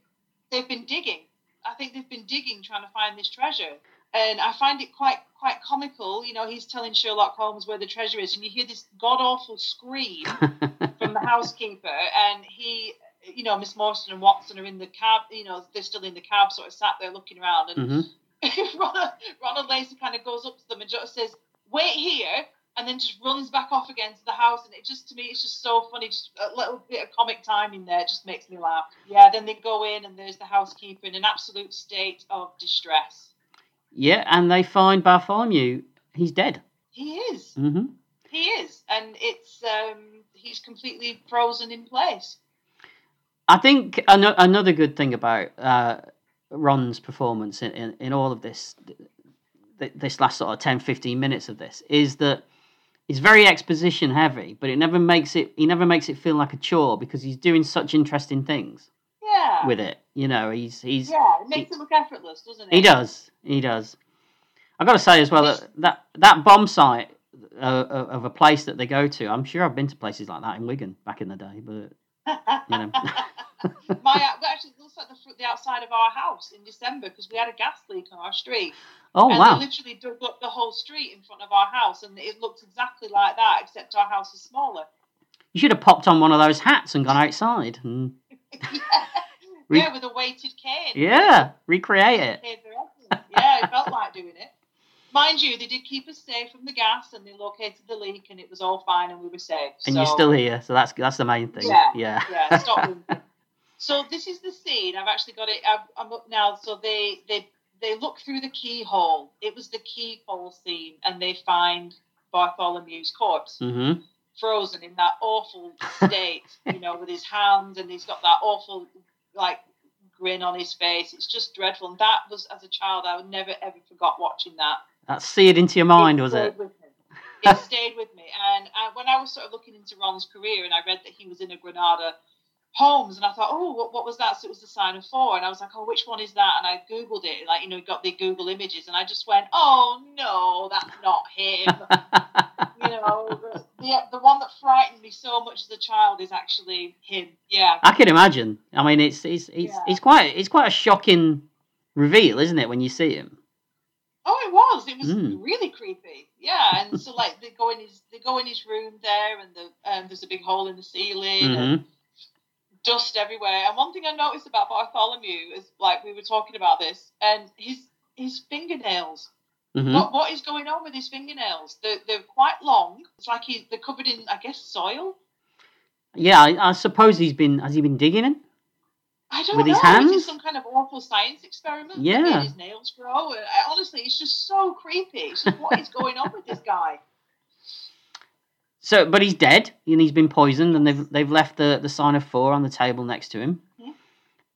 they've been digging. I think they've been digging trying to find this treasure. And I find it quite quite comical. You know, he's telling Sherlock Holmes where the treasure is, and you hear this god awful scream [LAUGHS] from the housekeeper, and he, you know, Miss Morstan and Watson are in the cab. You know, they're still in the cab, sort of sat there looking around, and hmm [LAUGHS] Ronald, Ronald Lacey kind of goes up to them and just says, "Wait here," and then just runs back off again to the house. And it just to me, it's just so funny. Just a little bit of comic timing there just makes me laugh. Yeah. Then they go in, and there's the housekeeper in an absolute state of distress. Yeah, and they find Bartholomew. He's dead. He is. hmm He is, and it's um, he's completely frozen in place. I think ano- another good thing about uh, Ron's performance in, in, in all of this, th- this last sort of 10, 15 minutes of this, is that it's very exposition heavy, but it never makes it. He never makes it feel like a chore because he's doing such interesting things Yeah. with it. You know, he's he's yeah, it makes it look effortless, doesn't it? he does he does. I've got to say as well that that, that bomb site uh, of of a place that they go to. I'm sure I've been to places like that in Wigan back in the day, but you know. [LAUGHS] My actually, it looks like the, the outside of our house in December because we had a gas leak on our street. oh and wow. they literally dug up the whole street in front of our house, and it looked exactly like that, except our house is smaller. You should have popped on one of those hats and gone outside. And [LAUGHS] [LAUGHS] yeah. Re- yeah, with a weighted cane. Yeah, recreate it. Cane for essence. Yeah, it felt like doing it. Mind you, they did keep us safe from the gas, and they located the leak, and it was all fine, and we were safe. And so, you're still here, so that's that's the main thing. Yeah, yeah. yeah, stop. [LAUGHS] So this is the scene. I've actually got it. I've, I'm up now. So they they they look through the keyhole. It was the keyhole scene, and they find Bartholomew's corpse hmm frozen in that awful state. you know, with his hands, and he's got that awful like grin on his face. It's just dreadful. And that was as a child, I would never ever forgot watching that. That seared into your mind, was it? It stayed with me. And I, when I was sort of looking into Ron's career, and I read that he was in a Granada Holmes, and I thought, oh, what, what was that? So it was the sign of four, and I was like, oh, which one is that? And I googled it, like you know, got the Google images, and I just went, oh no, that's not him. [LAUGHS] know, the, the one that frightened me so much as a child is actually him. Yeah, I can imagine. I mean, it's it's it's, Yeah. it's quite it's quite a shocking reveal, isn't it, when you see him? Oh, it was. It was Mm. really creepy. Yeah, and so like they go in his they go in his room there, and the um, there's a big hole in the ceiling, and hmm dust everywhere. And one thing I noticed about Bartholomew is like we were talking about this, and his his fingernails. Hmm What what is going on with his fingernails? They're they're quite long. It's like he they're covered in I guess soil. Yeah, I, I suppose he's been has he been digging in? I don't With know. his Is hands? it some kind of awful science experiment? Yeah. his nails grow. I, honestly, it's just so creepy. It's just, what is going on with this guy? [LAUGHS] So, but he's dead and he's been poisoned, and they've they've left the the sign of four on the table next to him. Mhm.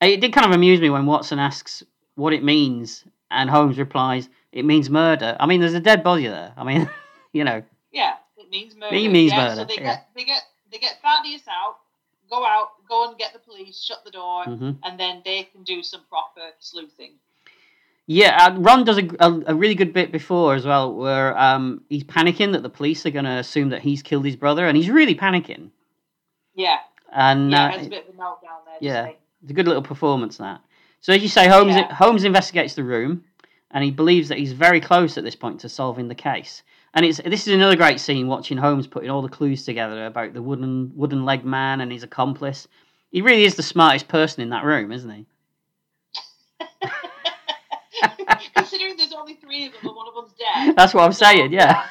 It did kind of amuse me when Watson asks what it means, and Holmes replies, "It means murder." I mean, there's a dead body there. I mean, [LAUGHS] you know, Yeah, it means murder. It means yeah, murder, So they yeah. get they get they get Thaddeus out, go out, go and get the police, shut the door, hmm and then they can do some proper sleuthing. yeah. Uh, Ron does a, a, a really good bit before as well, where um he's panicking that the police are going to assume that he's killed his brother, and he's really panicking. Yeah, And yeah, uh, has a bit of a meltdown there. yeah. It's a good little performance that. So as you say, Holmes Yeah. Holmes investigates the room, and he believes that he's very close at this point to solving the case. And it's this is another great scene watching Holmes putting all the clues together about the wooden wooden leg man and his accomplice. He really is the smartest person in that room, isn't he? [LAUGHS] Considering there's only three of them and one of them's dead. [LAUGHS] That's what I'm saying. Yeah.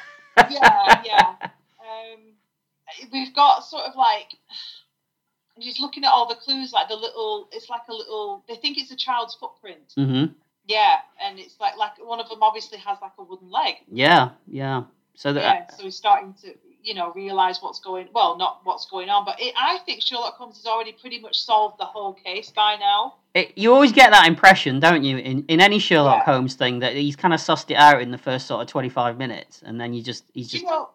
yeah, yeah. Um, we've got sort of like just looking at all the clues, like the little. It's like a little. They think it's a child's footprint. hmm Yeah, and it's like like one of them obviously has like a wooden leg. Yeah. Yeah. So that Yeah, so he's starting to you know realize what's going. Well, not what's going on, but it, I think Sherlock Holmes has already pretty much solved the whole case by now. it, you always get that impression, don't you, in, in any Sherlock Yeah. Holmes thing that he's kind of sussed it out in the first sort of 25 minutes, and then you just he's just you know,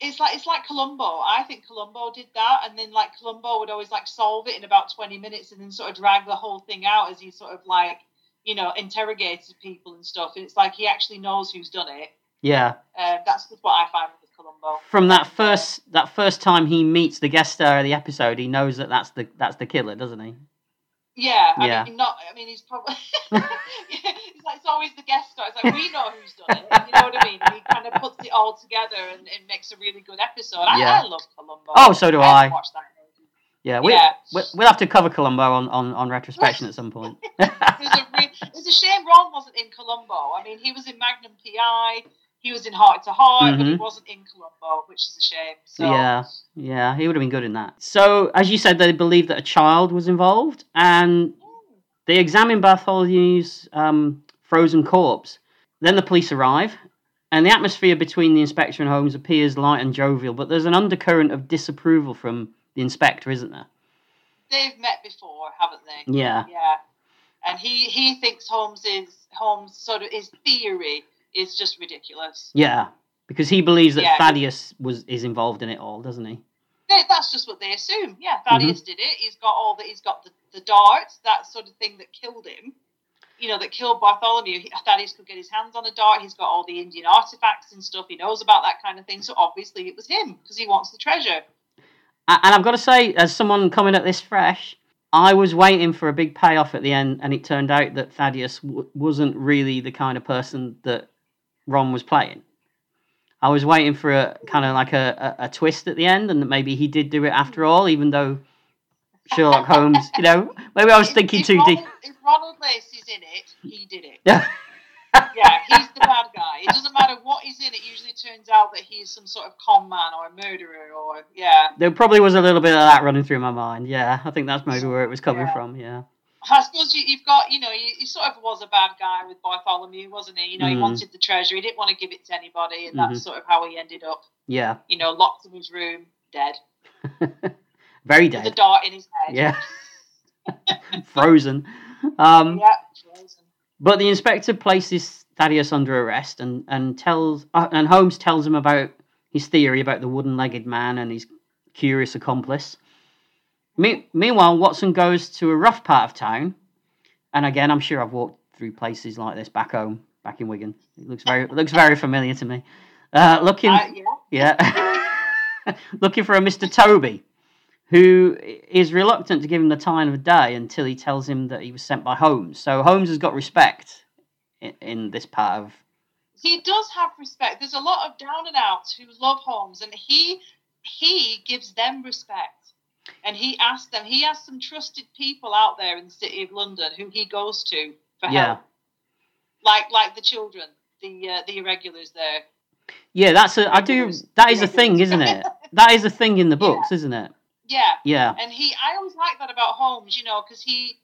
it's like it's like Columbo. I think Columbo did that, and then like Columbo would always like solve it in about twenty minutes, and then sort of drag the whole thing out as he sort of like you know interrogated people and stuff. And it's like he actually knows who's done it. yeah. Uh, that's just what I find with Columbo. from that first that first time he meets the guest star of the episode, he knows that that's the that's the killer, doesn't he? Yeah, I Yeah. mean, not. I mean, he's probably. [LAUGHS] it's like it's always the guest star. It's like we know who's done it. You know what I mean? He kind of puts it all together and, and makes a really good episode. I, Yeah. I love Columbo. Oh, so do I. movie. Yeah, we, Yeah. we we'll have to cover Columbo on, on, on retrospection at some point. There's a re- it's a shame Ron wasn't in Columbo. I mean, he was in Magnum PI, he was in Hart to Hart, but he Mhm. wasn't in Columbo, which is a shame. So Yeah, yeah, he would have been good in that. So, as you said, they believe that a child was involved, and Mm. they examine Bartholomew's um, frozen corpse. Then the police arrive, and the atmosphere between the inspector and Holmes appears light and jovial, but there's an undercurrent of disapproval from the inspector, isn't there? they've met before, haven't they? Yeah. Yeah. And he he thinks Holmes is Holmes sort of his theory is just ridiculous. Yeah, because he believes that Yeah. Thaddeus was is involved in it all, doesn't he? They, that's just what they assume. Yeah, Thaddeus mm-hmm. did it. He's got all the he's got the, the darts, that sort of thing that killed him. You know, that killed Bartholomew. He, Thaddeus could get his hands on a dart. He's got all the Indian artifacts and stuff. He knows about that kind of thing. So obviously it was him because he wants the treasure. And I've got to say, as someone coming at this fresh, I was waiting for a big payoff at the end, and it turned out that Thaddeus w- wasn't really the kind of person that Ron was playing. I was waiting for a kind of like a, a, a twist at the end, and that maybe he did do it after all, even though Sherlock Holmes. You know, maybe I was If- thinking if too deep. Ronald, If Ronald Lacey's in it, he did it. Yeah. [LAUGHS] yeah, he's the bad guy. It doesn't matter what he's in. It usually turns out that he's some sort of con man or a murderer or yeah. There probably was a little bit of that running through my mind. Yeah, I think that's maybe where it was coming Yeah. from. Yeah. I suppose you, you've got, you know, he, he sort of was a bad guy with Bartholomew, wasn't he? You know, he Mm. wanted the treasure. He didn't want to give it to anybody, and that's sort of how he ended up, Yeah. you know, locked in his room, dead, [LAUGHS] Very with a dead. dart in his head. Yeah. [LAUGHS] [LAUGHS] Frozen. Um, Yeah. But the inspector places Thaddeus under arrest and and tells uh, and Holmes tells him about his theory about the wooden-legged man and his curious accomplice. Me- meanwhile, Watson goes to a rough part of town, and again, I'm sure I've walked through places like this back home, back in Wigan. It looks very it looks very familiar to me. Uh, looking, Uh, yeah. yeah, [LAUGHS] looking for a Mister Toby, who is reluctant to give him the time of day until he tells him that he was sent by Holmes. So Holmes has got respect in, in this part of. he does have respect. There's a lot of down and outs who love Holmes, and he he gives them respect. And he asks them. He has some trusted people out there in the city of London who he goes to for Yeah. help, like like the children, the uh, the irregulars there. Yeah, that's a. I do. That is a thing, isn't it? [LAUGHS] That is a thing in the books, isn't it? Yeah, Yeah. and he I always like that about Holmes, you know, because he.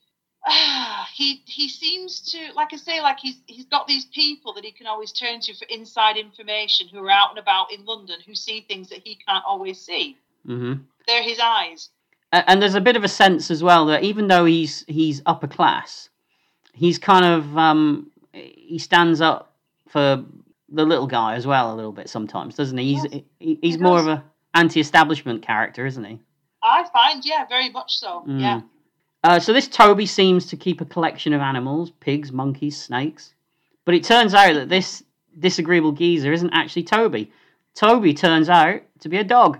he he seems to like I say like he's he's got these people that he can always turn to for inside information who are out and about in London who see things that he can't always see. Mm-hmm. They're his eyes. A- And there's a bit of a sense as well that even though he's he's upper class, he's kind of um he stands up for the little guy as well a little bit sometimes, doesn't he? He's Yes, he, he's he more of a anti-establishment character, isn't he? I find, yeah, very much so. Mm. Yeah. Uh, so this Toby seems to keep a collection of animals: pigs, monkeys, snakes. But it turns out that this disagreeable geezer isn't actually Toby. Toby turns out to be a dog.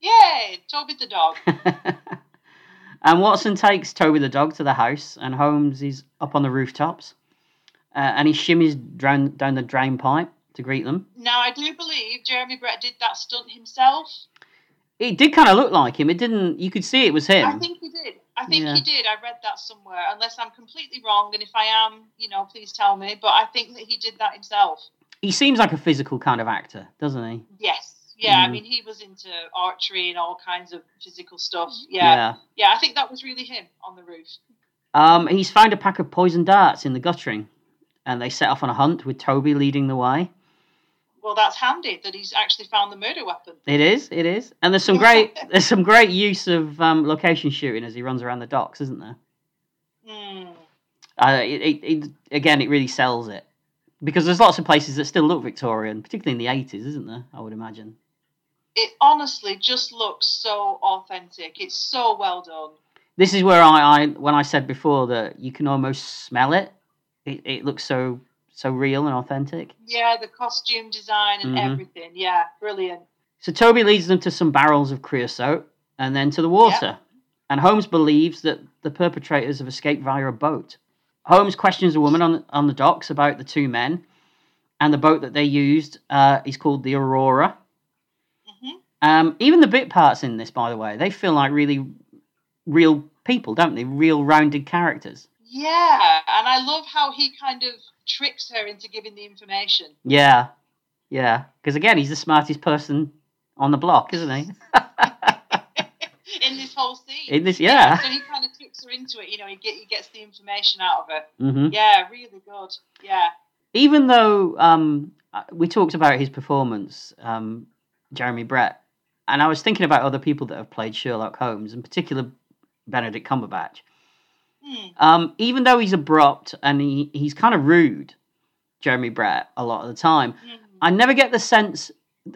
Yay! Toby the dog. [LAUGHS] and Watson takes Toby the dog to the house, and Holmes is up on the rooftops, uh, and he shimmies down, down the drain pipe to greet them. Now, I do believe Jeremy Brett did that stunt himself. It did kind of look like him. It didn't. You could see it was him. I think he did. I think Yeah. he did. I read that somewhere, unless I'm completely wrong. And if I am, you know, please tell me. But I think that he did that himself. He seems like a physical kind of actor, doesn't he? Yes. Yeah, I Mm. mean, he was into archery and all kinds of physical stuff. Yeah. yeah. I think that was really him on the roof. Um, he's found a pack of poison darts in the guttering, and they set off on a hunt with Toby leading the way. Well, that's handy that he's actually found the murder weapon. It is, it is, and there's some great there's some great use of um, location shooting as he runs around the docks, isn't there? Hmm. Uh, it, it, it, again, it really sells it because there's lots of places that still look Victorian, particularly in the 80s, isn't there? I would imagine. It honestly just looks so authentic. It's so well done. This is where I, I when I said before that you can almost smell it. It, it looks so so real and authentic. Yeah, the costume design and Mhm. everything. Yeah, brilliant. So Toby leads them to some barrels of creosote and then to the water. And Holmes believes that the perpetrators have escaped via a boat. Holmes questions a woman on on the docks about the two men, and the boat that they used uh, is called the Aurora. hmm Um, even the bit parts in this, by the way, they feel like really real people, don't they? Real rounded characters. Yeah, and I love how he kind of tricks her into giving the information. Yeah, yeah. Because again, he's the smartest person on the block, isn't he? [LAUGHS] in this whole scene. In this, yeah. So he kind of tricks her into it. You know, he get he gets the information out of her. Mm-hmm. Yeah, really good. Yeah. Even though um, uh, we talked about his performance, um, Jeremy Brett, and I was thinking about other people that have played Sherlock Holmes, in particular Benedict Cumberbatch. Hmm. Um, even though he's abrupt and he, he's kind of rude, Jeremy Brett, a lot of the time, Hmm. I never get the sense.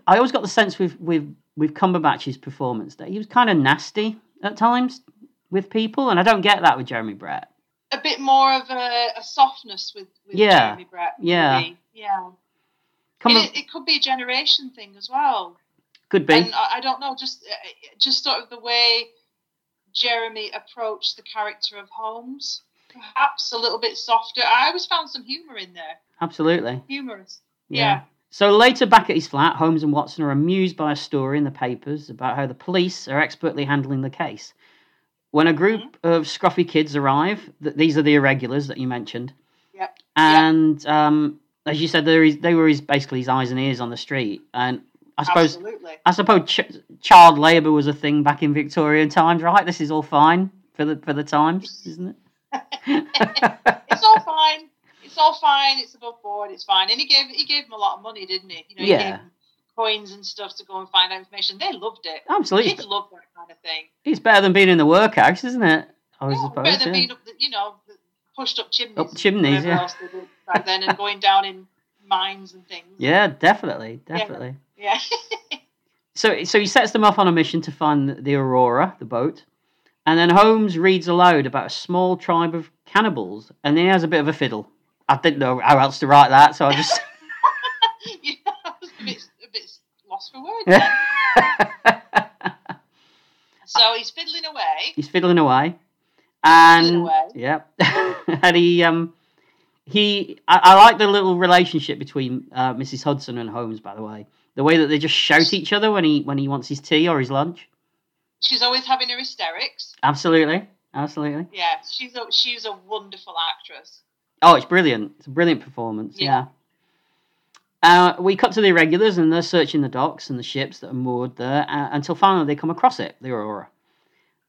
I always got the sense with with with Cumberbatch's performance that he was kind of nasty at times with people, and I don't get that with Jeremy Brett. A bit more of a, a softness with, with Yeah, Jeremy Brett. yeah. maybe. Yeah. Cumber- It, it could be a generation thing as well. could be. And I, I don't know, just uh, just sort of the way Jeremy approached the character of Holmes, perhaps a little bit softer. I always found some humour in there, Absolutely. humorous. Yeah. Yeah. So later back at his flat, Holmes and Watson are amused by a story in the papers about how the police are expertly handling the case. when a group of scruffy kids arrive. Th- these are the irregulars that you mentioned. Yep. And um, as you said, they were they were his, basically his eyes and ears on the street. And I suppose Absolutely. I suppose ch- child labour was a thing back in Victorian times, right? This is all fine for the for the times, isn't it? [LAUGHS] It's all fine. It's all fine. It's above board. It's fine. And he gave he gave them a lot of money, didn't he? You know, he Yeah. gave them coins and stuff to go and find out information. They loved it. Absolutely, Kids love that kind of thing. it's better than being in the workhouse, isn't it? I was Yeah, supposed better than to. being up, the, you know, pushed up chimneys. Up chimneys, yeah. else they did back then, and going down in mines and things. Yeah, definitely, definitely. Yeah. [LAUGHS] So, so he sets them off on a mission to find the- Aurora, the boat, and then Holmes reads aloud about a small tribe of cannibals, and then he has a bit of a fiddle. I didn't know how else to write that, so I just. [LAUGHS] yeah, I was a bit, a bit lost for words. [LAUGHS] so he's fiddling away. He's fiddling away, and Fiddling away. yeah, and he um he I, I like the little relationship between uh, Mrs. Hudson and Holmes. By the way, the way that they just shout each other when he when he wants his tea or his lunch. She's always having her hysterics. Absolutely, absolutely. Yeah, she's a she's a wonderful actress. Oh, it's brilliant! It's a brilliant performance. Yeah. Yeah. Uh, we cut to the irregulars, and they're searching the docks and the ships that are moored there uh, until finally they come across it, the Aurora.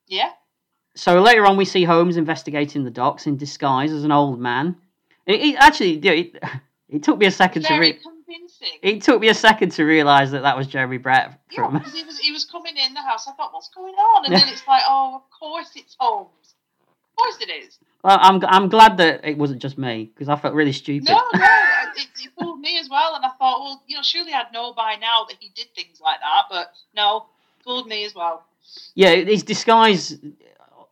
Yeah, So later on, we see Holmes investigating the docks in disguise as an old man. It, it- actually, it, [LAUGHS] it took me a second to read. re- convincing. it took me a second to realise that that was Jeremy Brett yeah, because he was he was coming in the house. I thought, what's going on? And then [LAUGHS] it's like, oh, of course it's Holmes. Of course it is. Well, I'm I'm glad that it wasn't just me because I felt really stupid. No, no, [LAUGHS] it, it fooled me as well. And I thought, well, you know, surely I'd know by now that he did things like that. But no, fooled me as well. Yeah, his disguise,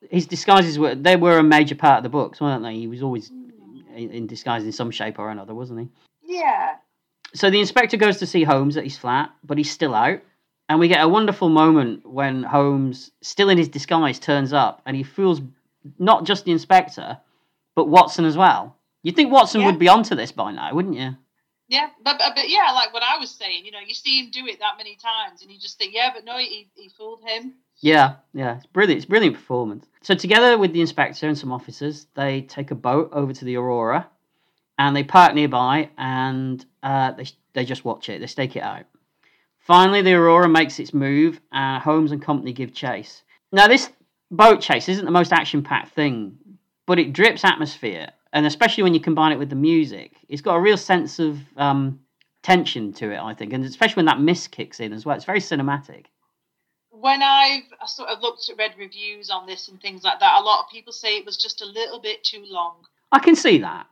his disguises were they were a major part of the books, weren't they? He was always hmm. in, in disguise in some shape or another, wasn't he? Yeah. So the inspector goes to see Holmes at his flat, but he's still out. And we get a wonderful moment when Holmes, still in his disguise, turns up and he fools not just the inspector, but Watson as well. You'd think Watson Yeah. would be onto this by now, wouldn't you? Yeah, but, but but yeah, like what I was saying, you know, you see him do it that many times, and you just think, yeah, but no, he, he fooled him. Yeah, yeah, it's brilliant. It's brilliant performance. So together with the inspector and some officers, they take a boat over to the Aurora, and they park nearby, and uh, they they just watch it. They stake it out. Finally, the Aurora makes its move, and Holmes and company give chase. Now, this boat chase isn't the most action-packed thing, but it drips atmosphere, and especially when you combine it with the music, it's got a real sense of um, tension to it. I think, and especially when that mist kicks in as well, it's very cinematic. When I've sort of looked at read reviews on this and things like that, a lot of people say it was just a little bit too long, I can see that,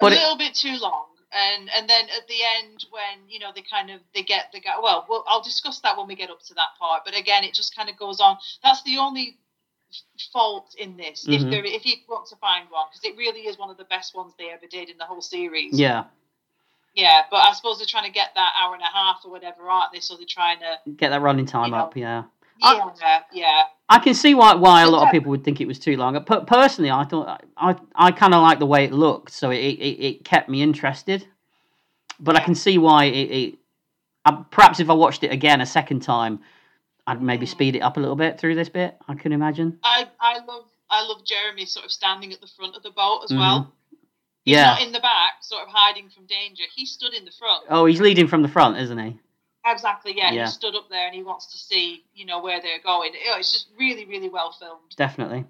but a it, little bit too long. And and then at the end, when you know they kind of they get the guy. Well, well, I'll discuss that when we get up to that part. But again, it just kind of goes on. That's the only fault in this, Mhm. if there if you want to find one, because it really is one of the best ones they ever did in the whole series. yeah. Yeah, but I suppose they're trying to get that hour and a half or whatever, aren't they? So they're trying to. get that running time You know. up. Yeah, I- Yeah, yeah. I can see why why a lot of people would think it was too long. But personally, I thought I I kind of like the way it looked, so it, it it kept me interested. But I can see why it. it uh, perhaps if I watched it again a second time, I'd maybe Mm. speed it up a little bit through this bit. I can imagine. I I love I love Jeremy sort of standing at the front of the boat as well. He's Mm-hmm. Yeah. not in the back, sort of hiding from danger. He stood in the front. Oh, he's leading from the front, isn't he? Exactly, yeah. Yeah. He stood up there and he wants to see, you know, where they're going. It's just really, really well filmed. Definitely.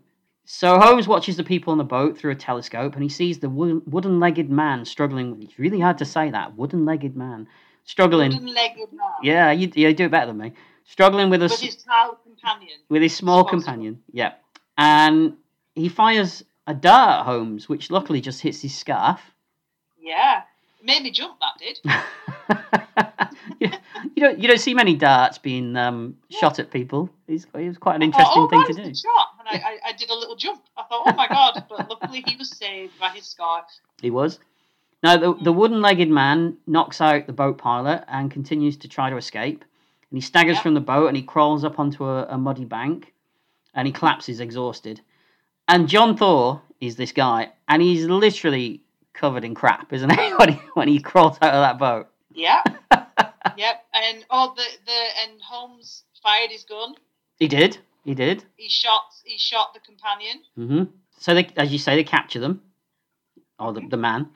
So Holmes watches the people on the boat through a telescope, and he sees the wo- wooden-legged man struggling. It's really hard to say that wooden-legged man struggling. Wooden-legged man Yeah, you, you do it better than me. Struggling with a with his child companion. with his small companion. Yeah, and he fires a dart at Holmes, which luckily just hits his scarf. Yeah, made me jump. That did. [LAUGHS] you you don't you don't see many darts being um, shot at people. It's, it was quite an interesting thought, oh, thing to do. shot, and I, I, I did a little jump. I thought, oh my god! [LAUGHS] But luckily, he was saved by his scarf. He was. Now the the wooden-legged man knocks out the boat pilot and continues to try to escape. And he staggers Yeah. from the boat and he crawls up onto a, a muddy bank, and he collapses exhausted. And John Thaw is this guy, and he's literally covered in crap, isn't he? [LAUGHS] when he when he crawls out of that boat. Yeah. [LAUGHS] yep. And oh, the the and Holmes fired his gun. He did. He did. He shot. He shot the companion. hmm So they, as you say, they capture them, or the, the man,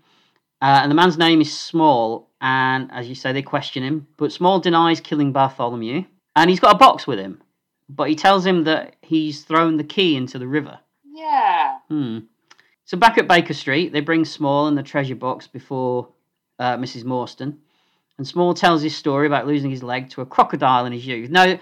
uh, and the man's name is Small. And as you say, they question him, but Small denies killing Bartholomew, and he's got a box with him, but he tells him that he's thrown the key into the river. Yeah. Hmm. So back at Baker Street, they bring Small and the treasure box before uh, Mrs. Morstan, and Small tells his story about losing his leg to a crocodile in his youth. Now,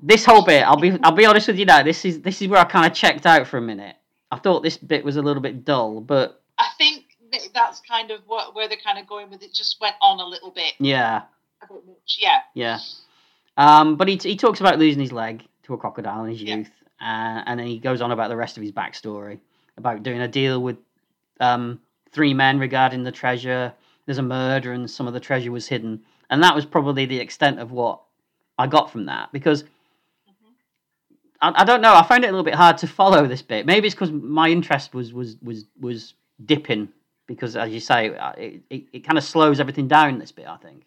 this whole bit, I'll be I'll be honest with you now. This is this is where I kind of checked out for a minute. I thought this bit was a little bit dull, but I think that's kind of what where they're kind of going with it. Just went on a little bit. yeah, A bit much. Yeah. yeah. Um, but he he talks about losing his leg to a crocodile in his Yeah. youth, uh, and then he goes on about the rest of his backstory about doing a deal with um, three men regarding the treasure. There's a murder, and some of the treasure was hidden, and that was probably the extent of what I got from that because. Mhm. I, I don't know. I found it a little bit hard to follow this bit. Maybe it's because my interest was was was was dipping because, as you say, uh, it, it, it kind of slows everything down. This bit, I think.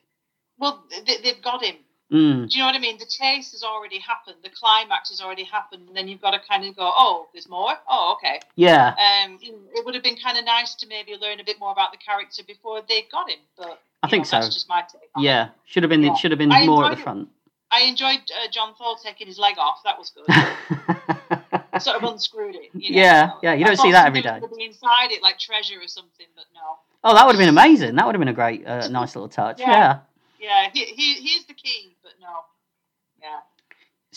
Well, they, they've got him. Mm, Do you know what I mean? The chase has already happened. The climax has already happened, and then you've got to kind of go, "Oh, there's more. Oh, okay." yeah, Um, it would have been kind of nice to maybe learn a bit more about the character before they got him. But I think know, so. That's just my take. Yeah, should have been Yeah. should have been I more at the it. front. I enjoyed uh, John Thaw taking his leg off. That was good. [LAUGHS] sort of unscrewed it. You know? Yeah, yeah, you I don't see that every day. inside it, like treasure or something, but no. oh, that would have been amazing. That would have been a great, uh, nice little touch. Yeah. Yeah. Yeah, he, he he's the key, but no. Yeah.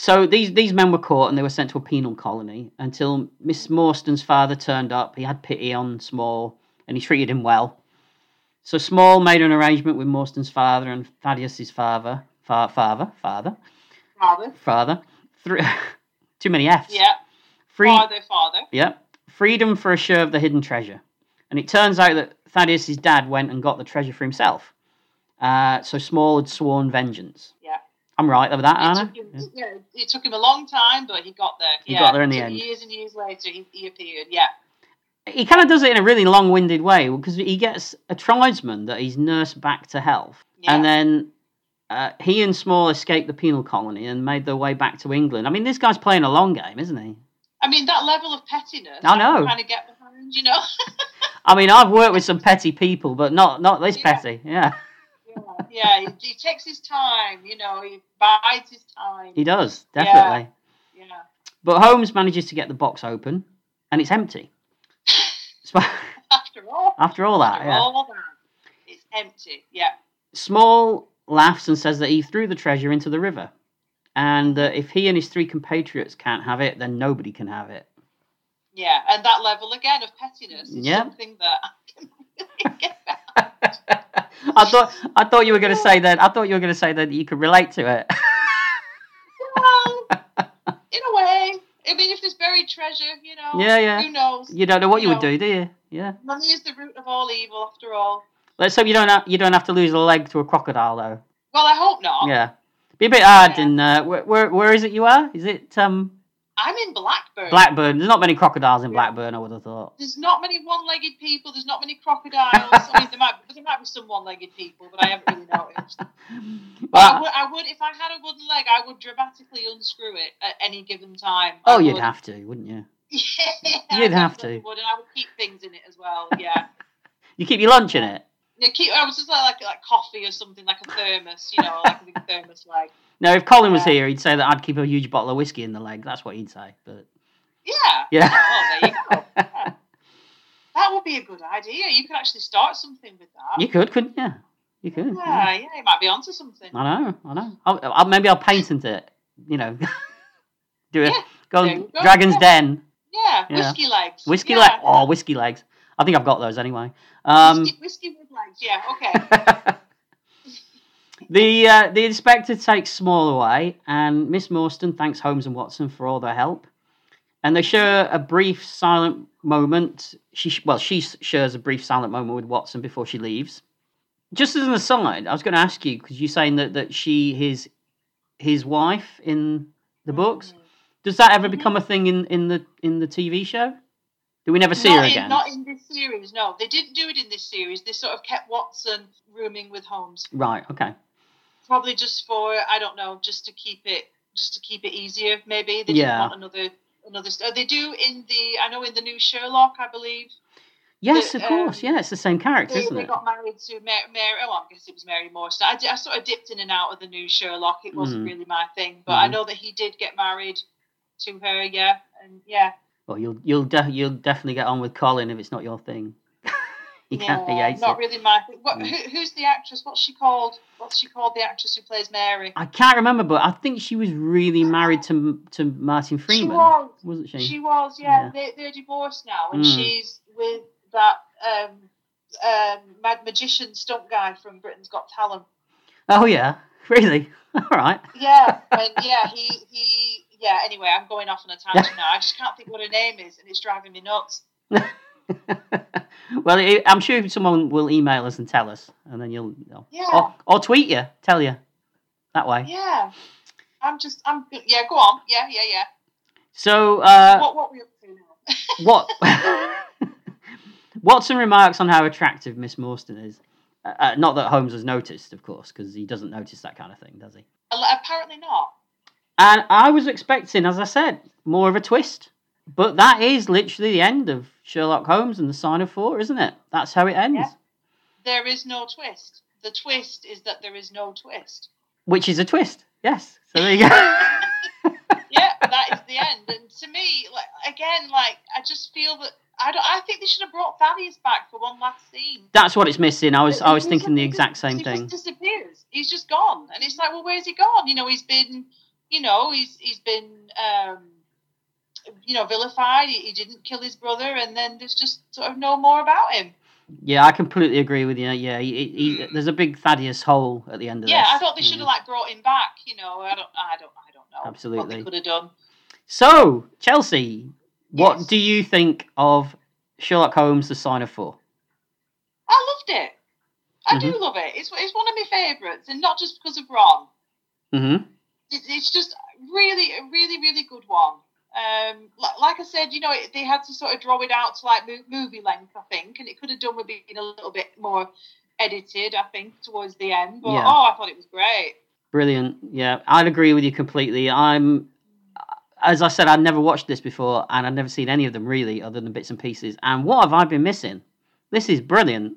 So these these men were caught and they were sent to a penal colony until Miss Morstan's father turned up. He had pity on Small and he treated him well. So Small made an arrangement with Morstan's father and Thaddeus's father, fa- father, father, Father. father. Three, [LAUGHS] too many F's. Yeah. Free, Father, father. Yep. Freedom for a share of the hidden treasure. And it turns out that Thaddeus's dad went and got the treasure for himself. Uh, so Small had sworn vengeance. Yeah. I'm right with that, It Anna? took, him, yeah. it took him a long time, but he got there. He yeah. got there in the So end. Years and years later, he, he appeared. Yeah. He kind of does it in a really long winded way because he gets a tribesman that he's nursed back to health. Yeah. And then uh, he and Small escaped the penal colony and made their way back to England. I mean, this guy's playing a long game, isn't he? I mean, that level of pettiness. I know. Trying to get behind, you know. [LAUGHS] I mean, I've worked with some petty people, but not not this Yeah. petty. Yeah, yeah. Yeah. He, he takes his time. You know. He bides his time. he does definitely. Yeah. But Holmes manages to get the box open, and it's empty. [LAUGHS] After all. After all that, After yeah. all that, it's empty. Yeah. Small laughs and says that he threw the treasure into the river, and that if he and his three compatriots can't have it, then nobody can have it. Yeah, and that level again of pettiness is Yeah. something that I can [LAUGHS] really get. I thought I thought you were going to say that. I thought you were going to say that you could relate to it. Well, [LAUGHS] in a way. I mean, if there's buried treasure, you know, Yeah, yeah. who knows? You don't know what you You would do, do you? Yeah. Money is the root of all evil, after all. Let's hope you don't have, you don't have to lose a leg to a crocodile though. Well, I hope not. Yeah. Be a bit hard Yeah. in uh, where, where where is it you are? Is it um I'm in Blackburn. Blackburn? There's not many crocodiles in. Blackburn. I would have thought. There's not many one-legged people. There's not many crocodiles. I mean, there might there might be some one-legged people, but I haven't really noticed. [LAUGHS] But I Well, would, I would, if I had a wooden leg, I would dramatically unscrew it at any given time. oh, I you'd would. have to, wouldn't you? [LAUGHS] Yeah, You'd have to. Would, and I would keep things in it as well. Yeah. [LAUGHS] You keep your lunch in it. Yeah, keep. I was just like, like like coffee or something, like a thermos, you know, like a big thermos, like. [LAUGHS] No, if Colin was Yeah. here, he'd say that I'd keep a huge bottle of whiskey in the leg. That's what he'd say. But Yeah. yeah. Oh, there you go. [LAUGHS] Yeah. That would be a good idea. You could actually start something with that. you could, couldn't you? You could. Yeah, yeah, you might be onto something. I know, I know. I'll, I'll, maybe I'll patent it. You know, [LAUGHS] do it. Yeah, go there on you go, Dragon's yeah. Den. Yeah, Yeah. whiskey legs. Whiskey yeah. leg. Oh, whiskey legs. I think I've got those anyway. Um, whiskey, whiskey with legs. Yeah, okay. [LAUGHS] the uh, the inspector takes Small away, and Miss Morstan thanks Holmes and Watson for all their help. And they share a brief silent moment. She well, she shares a brief silent moment with Watson before she leaves. Just as an aside, I was going to ask you because you're saying that that she his his wife in the books. Mhm. Does that ever Mhm. become a thing in, in the in the TV show? Do we never see not her in, again? Not in this series. No, they didn't do it in this series. They sort of kept Watson rooming with Holmes, Right. Okay. probably just for I don't know, just to keep it just to keep it easier. Maybe they didn't want another another. They do in the I know in the new Sherlock, I believe. Yes, of course. um, Yeah, it's the same character, They, isn't they it? got married to Mary, Mary. Oh, I guess it was Mary Morrison. I, I sort of dipped in and out of the new Sherlock. It wasn't Mhm. really my thing, but I Mhm. know that he did get married to her. Yeah, and yeah, Well, you'll you'll de- you'll definitely get on with Colin if it's not your thing. [LAUGHS] he can't. He yeah, not it. really my thing. What, Mm. who, who's the actress? What's she called? What's she called? The actress who plays Mary. I can't remember, but I think she was really married to to Martin Freeman, She was. wasn't she? She was, yeah. Yeah. They, they're divorced now, and Mm. she's with that um, um, mad magician stunt guy from Britain's Got Talent. Oh yeah, [LAUGHS] really? [LAUGHS] All right. Yeah, and yeah, he he. Yeah. Anyway, I'm going off on a tangent now. I just can't think what her name is, and it's driving me nuts. [LAUGHS] well, I'm sure someone will email us and tell us, and then you'll, you'll- Yeah. or, or tweet you, tell you that way. Yeah. I'm just. I'm. Yeah. Go on. Yeah. Yeah. Yeah. So, uh, what What we up to now? [LAUGHS] what? [LAUGHS] What's some remarks on how attractive Miss Morstan is? Uh, uh, not that Holmes has noticed, of course, because he doesn't notice that kind of thing, does he? Apparently not. And I was expecting, as I said, more of a twist. But that is literally the end of Sherlock Holmes and the Sign of Four, isn't it? That's how it ends. Yeah. There is no twist. The twist is that there is no twist. Which is a twist. Yes. So there you go. [LAUGHS] yeah, [LAUGHS] that is the end. And to me, like again, like I just feel that I don't. I think they should have brought Thaddeus back for one last scene. That's what it's missing. I was I was thinking the exact same he thing. just disappears. He's just gone, and it's like, well, where's he gone? You know, he's been, you know, he's he's been, um, you know, vilified. He, he didn't kill his brother, and then there's just sort of no more about him. Yeah, I completely agree with you. Yeah, he, he, he- there's a big Thaddeus hole at the end of Yeah, this. I thought they should have Mm. like brought him back. You know, I don't, I don't, I don't know what Absolutely. they could have done. So, Chelsea, what Yes. do you think of Sherlock Holmes: The Sign of Four? I loved it. I Mm-hmm. do love it. It's it's one of my favourites, and not just because of Ron. Mm-hmm. It, it's just really a really really good one. Um, like, like I said, you know, it, they had to sort of draw it out to like movie length, I think, and it could have done with being a little bit more edited, I think, towards the end. But Yeah. oh, I thought it was great. Brilliant. Yeah, I'd agree with you completely. I'm, as I said, I'd never watched this before, and I'd never seen any of them really, other than bits and pieces. And what have I been missing? This is brilliant.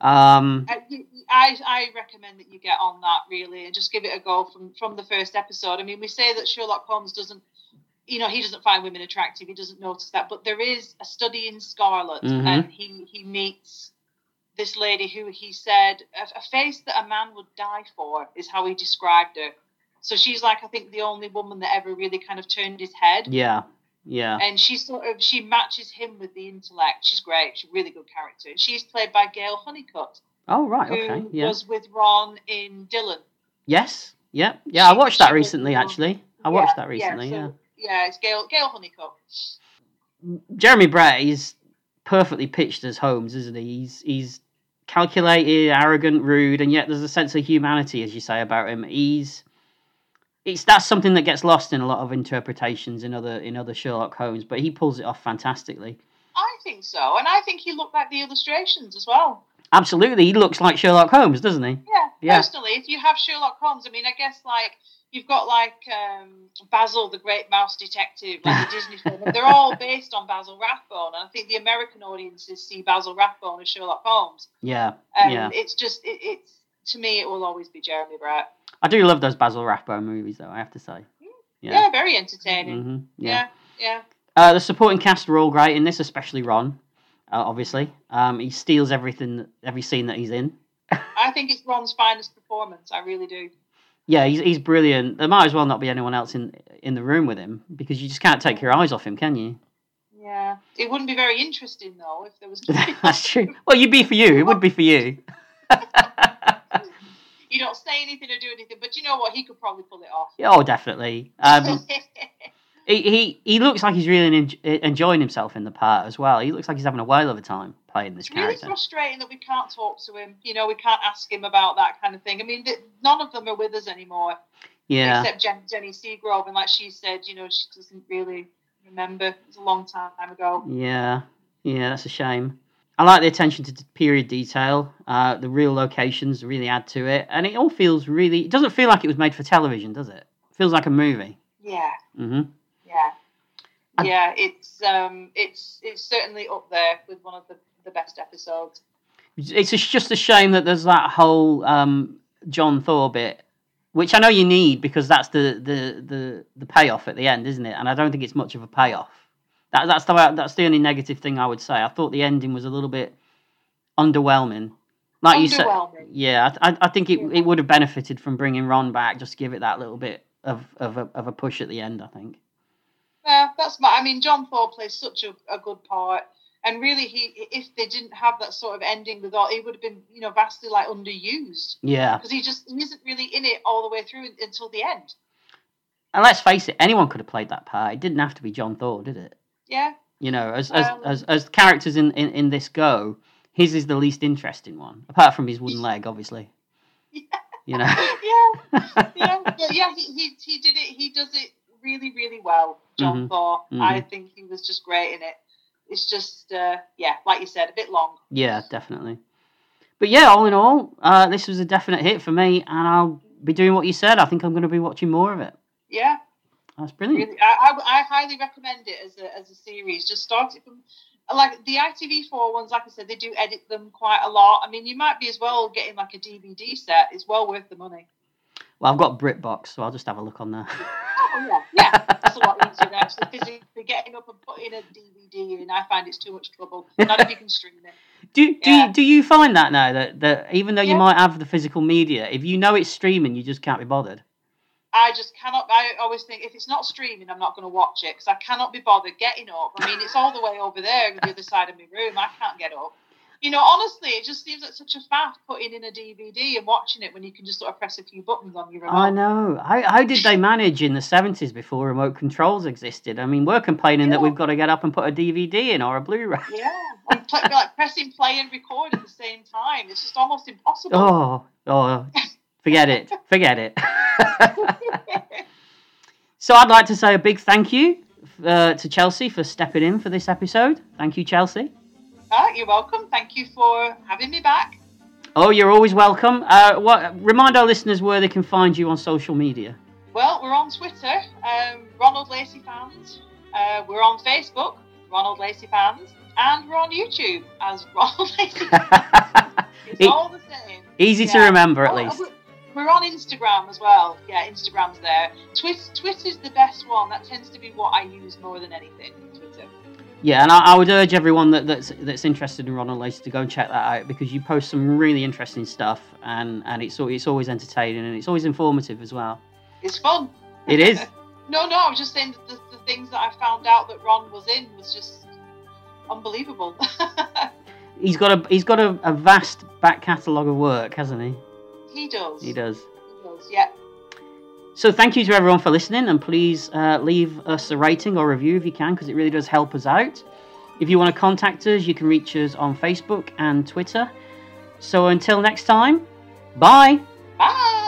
Um, I, I I recommend that you get on that really and just give it a go from from the first episode. I mean, we say that Sherlock Holmes doesn't, you know, he doesn't find women attractive. He doesn't notice that, but there is a study in Scarlet, Mhm. and he he meets this lady who he said a, a face that a man would die for is how he described her. So she's like, I think the only woman that ever really kind of turned his head. yeah, yeah. And she sort of she matches him with the intellect. She's great. She's a really good character. She's played by Gayle Hunnicutt Oh right, who okay, yeah. was with Ron in Dylan. Yes, yeah, yeah. I watched that recently. Actually, I watched that recently. so- Yeah. yeah, it's Gayle Gayle Hunnicutt. Jeremy Brett is perfectly pitched as Holmes, isn't he? He's he's calculated, arrogant, rude, and yet there's a sense of humanity, as you say, about him. He's it's that's something that gets lost in a lot of interpretations in other in other Sherlock Holmes, but he pulls it off fantastically. I think so, and I think he looked like the illustrations as well. Absolutely, he looks like Sherlock Holmes, doesn't he? Yeah, Yeah. personally, if you have Sherlock Holmes, I mean, I guess like you've got like um, Basil the Great Mouse Detective, like the Disney film. They're [LAUGHS] all based on Basil Rathbone, and I think the American audiences see Basil Rathbone as Sherlock Holmes. Yeah, And yeah. it's just it, it's to me, it will always be Jeremy Brett. I do love those Basil Rathbone movies, though. I have to say. Yeah, Yeah. very entertaining. hmm Yeah, yeah. Uh, the supporting cast are all great in this, especially Ron. Uh, obviously, um, he steals everything, every scene that he's in. [LAUGHS] I think it's Ron's finest performance. I really do. Yeah, he's he's brilliant. There might as well not be anyone else in in the room with him because you just can't take your eyes off him, can you? Yeah, it wouldn't be very interesting though if there was. [LAUGHS] That's true. [LAUGHS] Well, you'd be for you. It would be for you. you don't say anything or do anything, but you know what? He could probably pull it off. oh, definitely. Um, he, he he looks like he's really en- enjoying himself in the part as well. He looks like he's having a whale of a time playing this character. it's really frustrating that we can't talk to him. You know, we can't ask him about that kind of thing. I mean, th- none of them are with us anymore, Yeah, except Jen- Jenny Seagrove, and like she said, you know, she doesn't really remember. It was a long time ago. yeah, yeah. That's a shame. I like the attention to period detail. Uh, the real locations really add to it, and it all feels really. It doesn't feel like it was made for television, does it? it Feels like a movie. Yeah, hmm yeah. It's um, it's it's certainly up there with one of the the best episodes. It's just- just a shame that there's that whole um, John Thaw bit, which I know you need because that's the, the, the, the payoff at the end, isn't it? And I don't think it's much of a payoff. That, that's the that's the only negative thing I would say. I thought the ending was a little bit underwhelming. Like you said, yeah, I, I- I think it, it would have benefited from bringing Ron back, just to give it that little bit of, of, a, of a push at the end. I think. Yeah, that's my. I mean, John Thaw plays such a, a good part, and really, he if they didn't have that sort of ending with all, he would have been, you know, vastly like underused Yeah, because he just he isn't really in it all the way through until the end. and let's face it, anyone could have played that part. It didn't have to be John Thaw, did it? Yeah, You know, as as Um, as, as characters in, in, in this go, his is the least interesting one, apart from his wooden [LAUGHS] leg, obviously. Yeah. You know. [LAUGHS] yeah, yeah, [LAUGHS] yeah, yeah. He, he he did it. He does it really, really well. John Mhm, Thaw. mhm. I think he was just great in it. It's just, uh, yeah, like you said, a bit long. yeah, definitely. But yeah, all in all, uh, this was a definite hit for me, and I'll be doing what you said. I think I'm going to be watching more of it. Yeah, That's brilliant. really. I, I, I highly recommend it as a as a series. Just start it from. Like the ITV4 ones, like I said, they do edit them quite a lot. I mean, you might be as well getting like a DVD set. It's well worth the money. Well, I've got BritBox, so I'll just have a look on there. Oh yeah, yeah. That's a lot easier than actually physically getting up and putting a DVD in. I find it's too much trouble. Not if you can stream it. Do do Yeah. you, do you find that now that, that even though you Yeah. might have the physical media, if you know it's streaming, you just can't be bothered? I just cannot. I always think if it's not streaming, I'm not going to watch it because I cannot be bothered getting up. I mean, it's all the way over there on the other side of my room. I can't get up. You know, honestly, it just seems like such a faff putting in a DVD and watching it when you can just sort of press a few buttons on your remote. I know. How, how did they manage in the 70s before remote controls existed? I mean, we're complaining that we've got to get up and put a DVD in or a Blu ray. Yeah, and [LAUGHS] like pressing play and record at the same time. It's just almost impossible. Oh, oh, forget it. Forget it. [LAUGHS] so I'd like to say a big thank you uh, to Chelsea for stepping in for this episode. Thank you, Chelsea. Ah, you're welcome. Thank you for having me back. Oh, you're always welcome. Uh, what, remind our listeners where they can find you on social media. Well, we're on Twitter, um, Ronald Lacey fans. Uh, we're on Facebook, Ronald Lacey fans, and we're on YouTube as [LAUGHS] Ronald Lacey. [LAUGHS] It's E- all the same. Easy to remember, at Oh, least. we're- on Instagram as well. Yeah, Instagram's there. Twit- Twitter's the best one. That tends to be what I use more than anything. Yeah, and I, I would urge everyone that, that's that's interested in Ronald Lacey to go and check that out because you post some really interesting stuff, and and it's it's always entertaining and it's always informative as well. It's fun. It is. [LAUGHS] No, no, I was just saying that the, the things that I found out that Ron was in was just unbelievable. [LAUGHS] he's got a he's got a, a vast back catalogue of work, hasn't he? he does. He does. He does. Yeah. So thank you to everyone for listening, and please uh, leave us a rating or review if you can, because it really does help us out. If you want to contact us, you can reach us on Facebook and Twitter. So until next time, bye. bye.